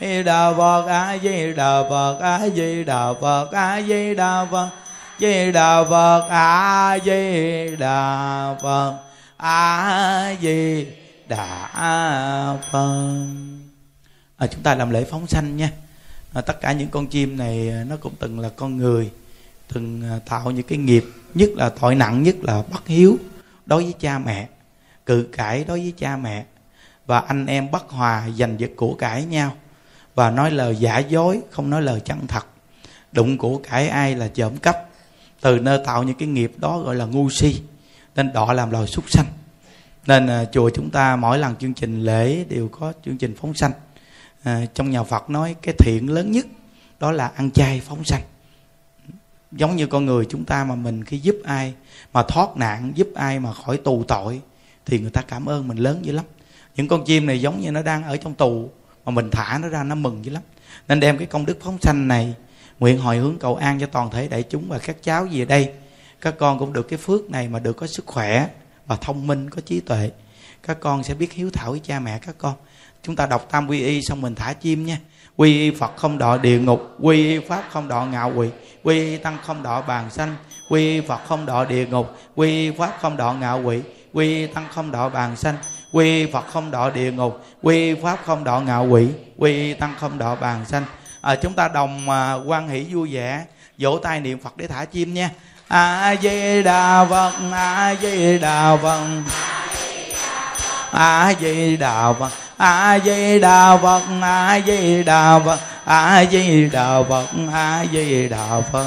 đà phật a di đà phật a di đà phật a di đà phật di đà phật a di đà phật a di đà phật à, chúng ta làm lễ phóng sanh nha. À, tất cả những con chim này à, nó cũng từng là con người từng à, tạo những cái nghiệp nhất là tội nặng nhất là bất hiếu đối với cha mẹ cự cãi đối với cha mẹ. Và anh em bất hòa giành giật của cãi nhau và nói lời giả dối không nói lời chân thật. Đụng của cải ai là trộm cắp. Từ nơi tạo những cái nghiệp đó gọi là ngu si. Nên đọ làm loài súc sanh. Nên à, chùa chúng ta mỗi lần chương trình lễ đều có chương trình phóng sanh. À, trong nhà phật nói cái thiện lớn nhất đó là ăn chay phóng sanh. Giống như con người chúng ta mà mình khi giúp ai mà thoát nạn giúp ai mà khỏi tù tội thì người ta cảm ơn mình lớn dữ lắm. Những con chim này giống như nó đang ở trong tù mà mình thả nó ra, nó mừng dữ lắm. Nên đem cái công đức phóng sanh này, nguyện hồi hướng cầu an cho toàn thể đại chúng và các cháu gì ở đây. Các con cũng được cái phước này mà được có sức khỏe và thông minh, có trí tuệ. Các con sẽ biết hiếu thảo với cha mẹ các con. Chúng ta đọc tam quy y xong mình thả chim nha. Quy y phật không đọa địa ngục, quy y pháp không đọa ngạo quỷ, quy y tăng không đọa bàn sanh, quy y phật không đọa địa ngục, quy y pháp không đọa ngạo quỷ, quy y tăng không đọa bàn sanh quy phật không đọa địa ngục quy pháp không đọa ngạo quỷ quy tăng không đọa bàn sanh. À, chúng ta đồng à, quan hỷ vui vẻ vỗ tay niệm phật để thả chim nha. A di đà phật a di đà phật. A di đà phật a di đà phật a di đà phật a di đà phật a di đà phật.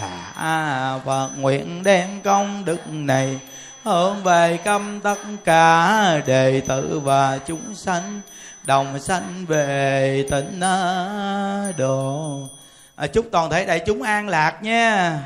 đà phật nguyện đem công đức này hướng về câm tất cả đệ tử và chúng sanh đồng sanh về tịnh độ. À, chúc toàn thể đại chúng an lạc nha.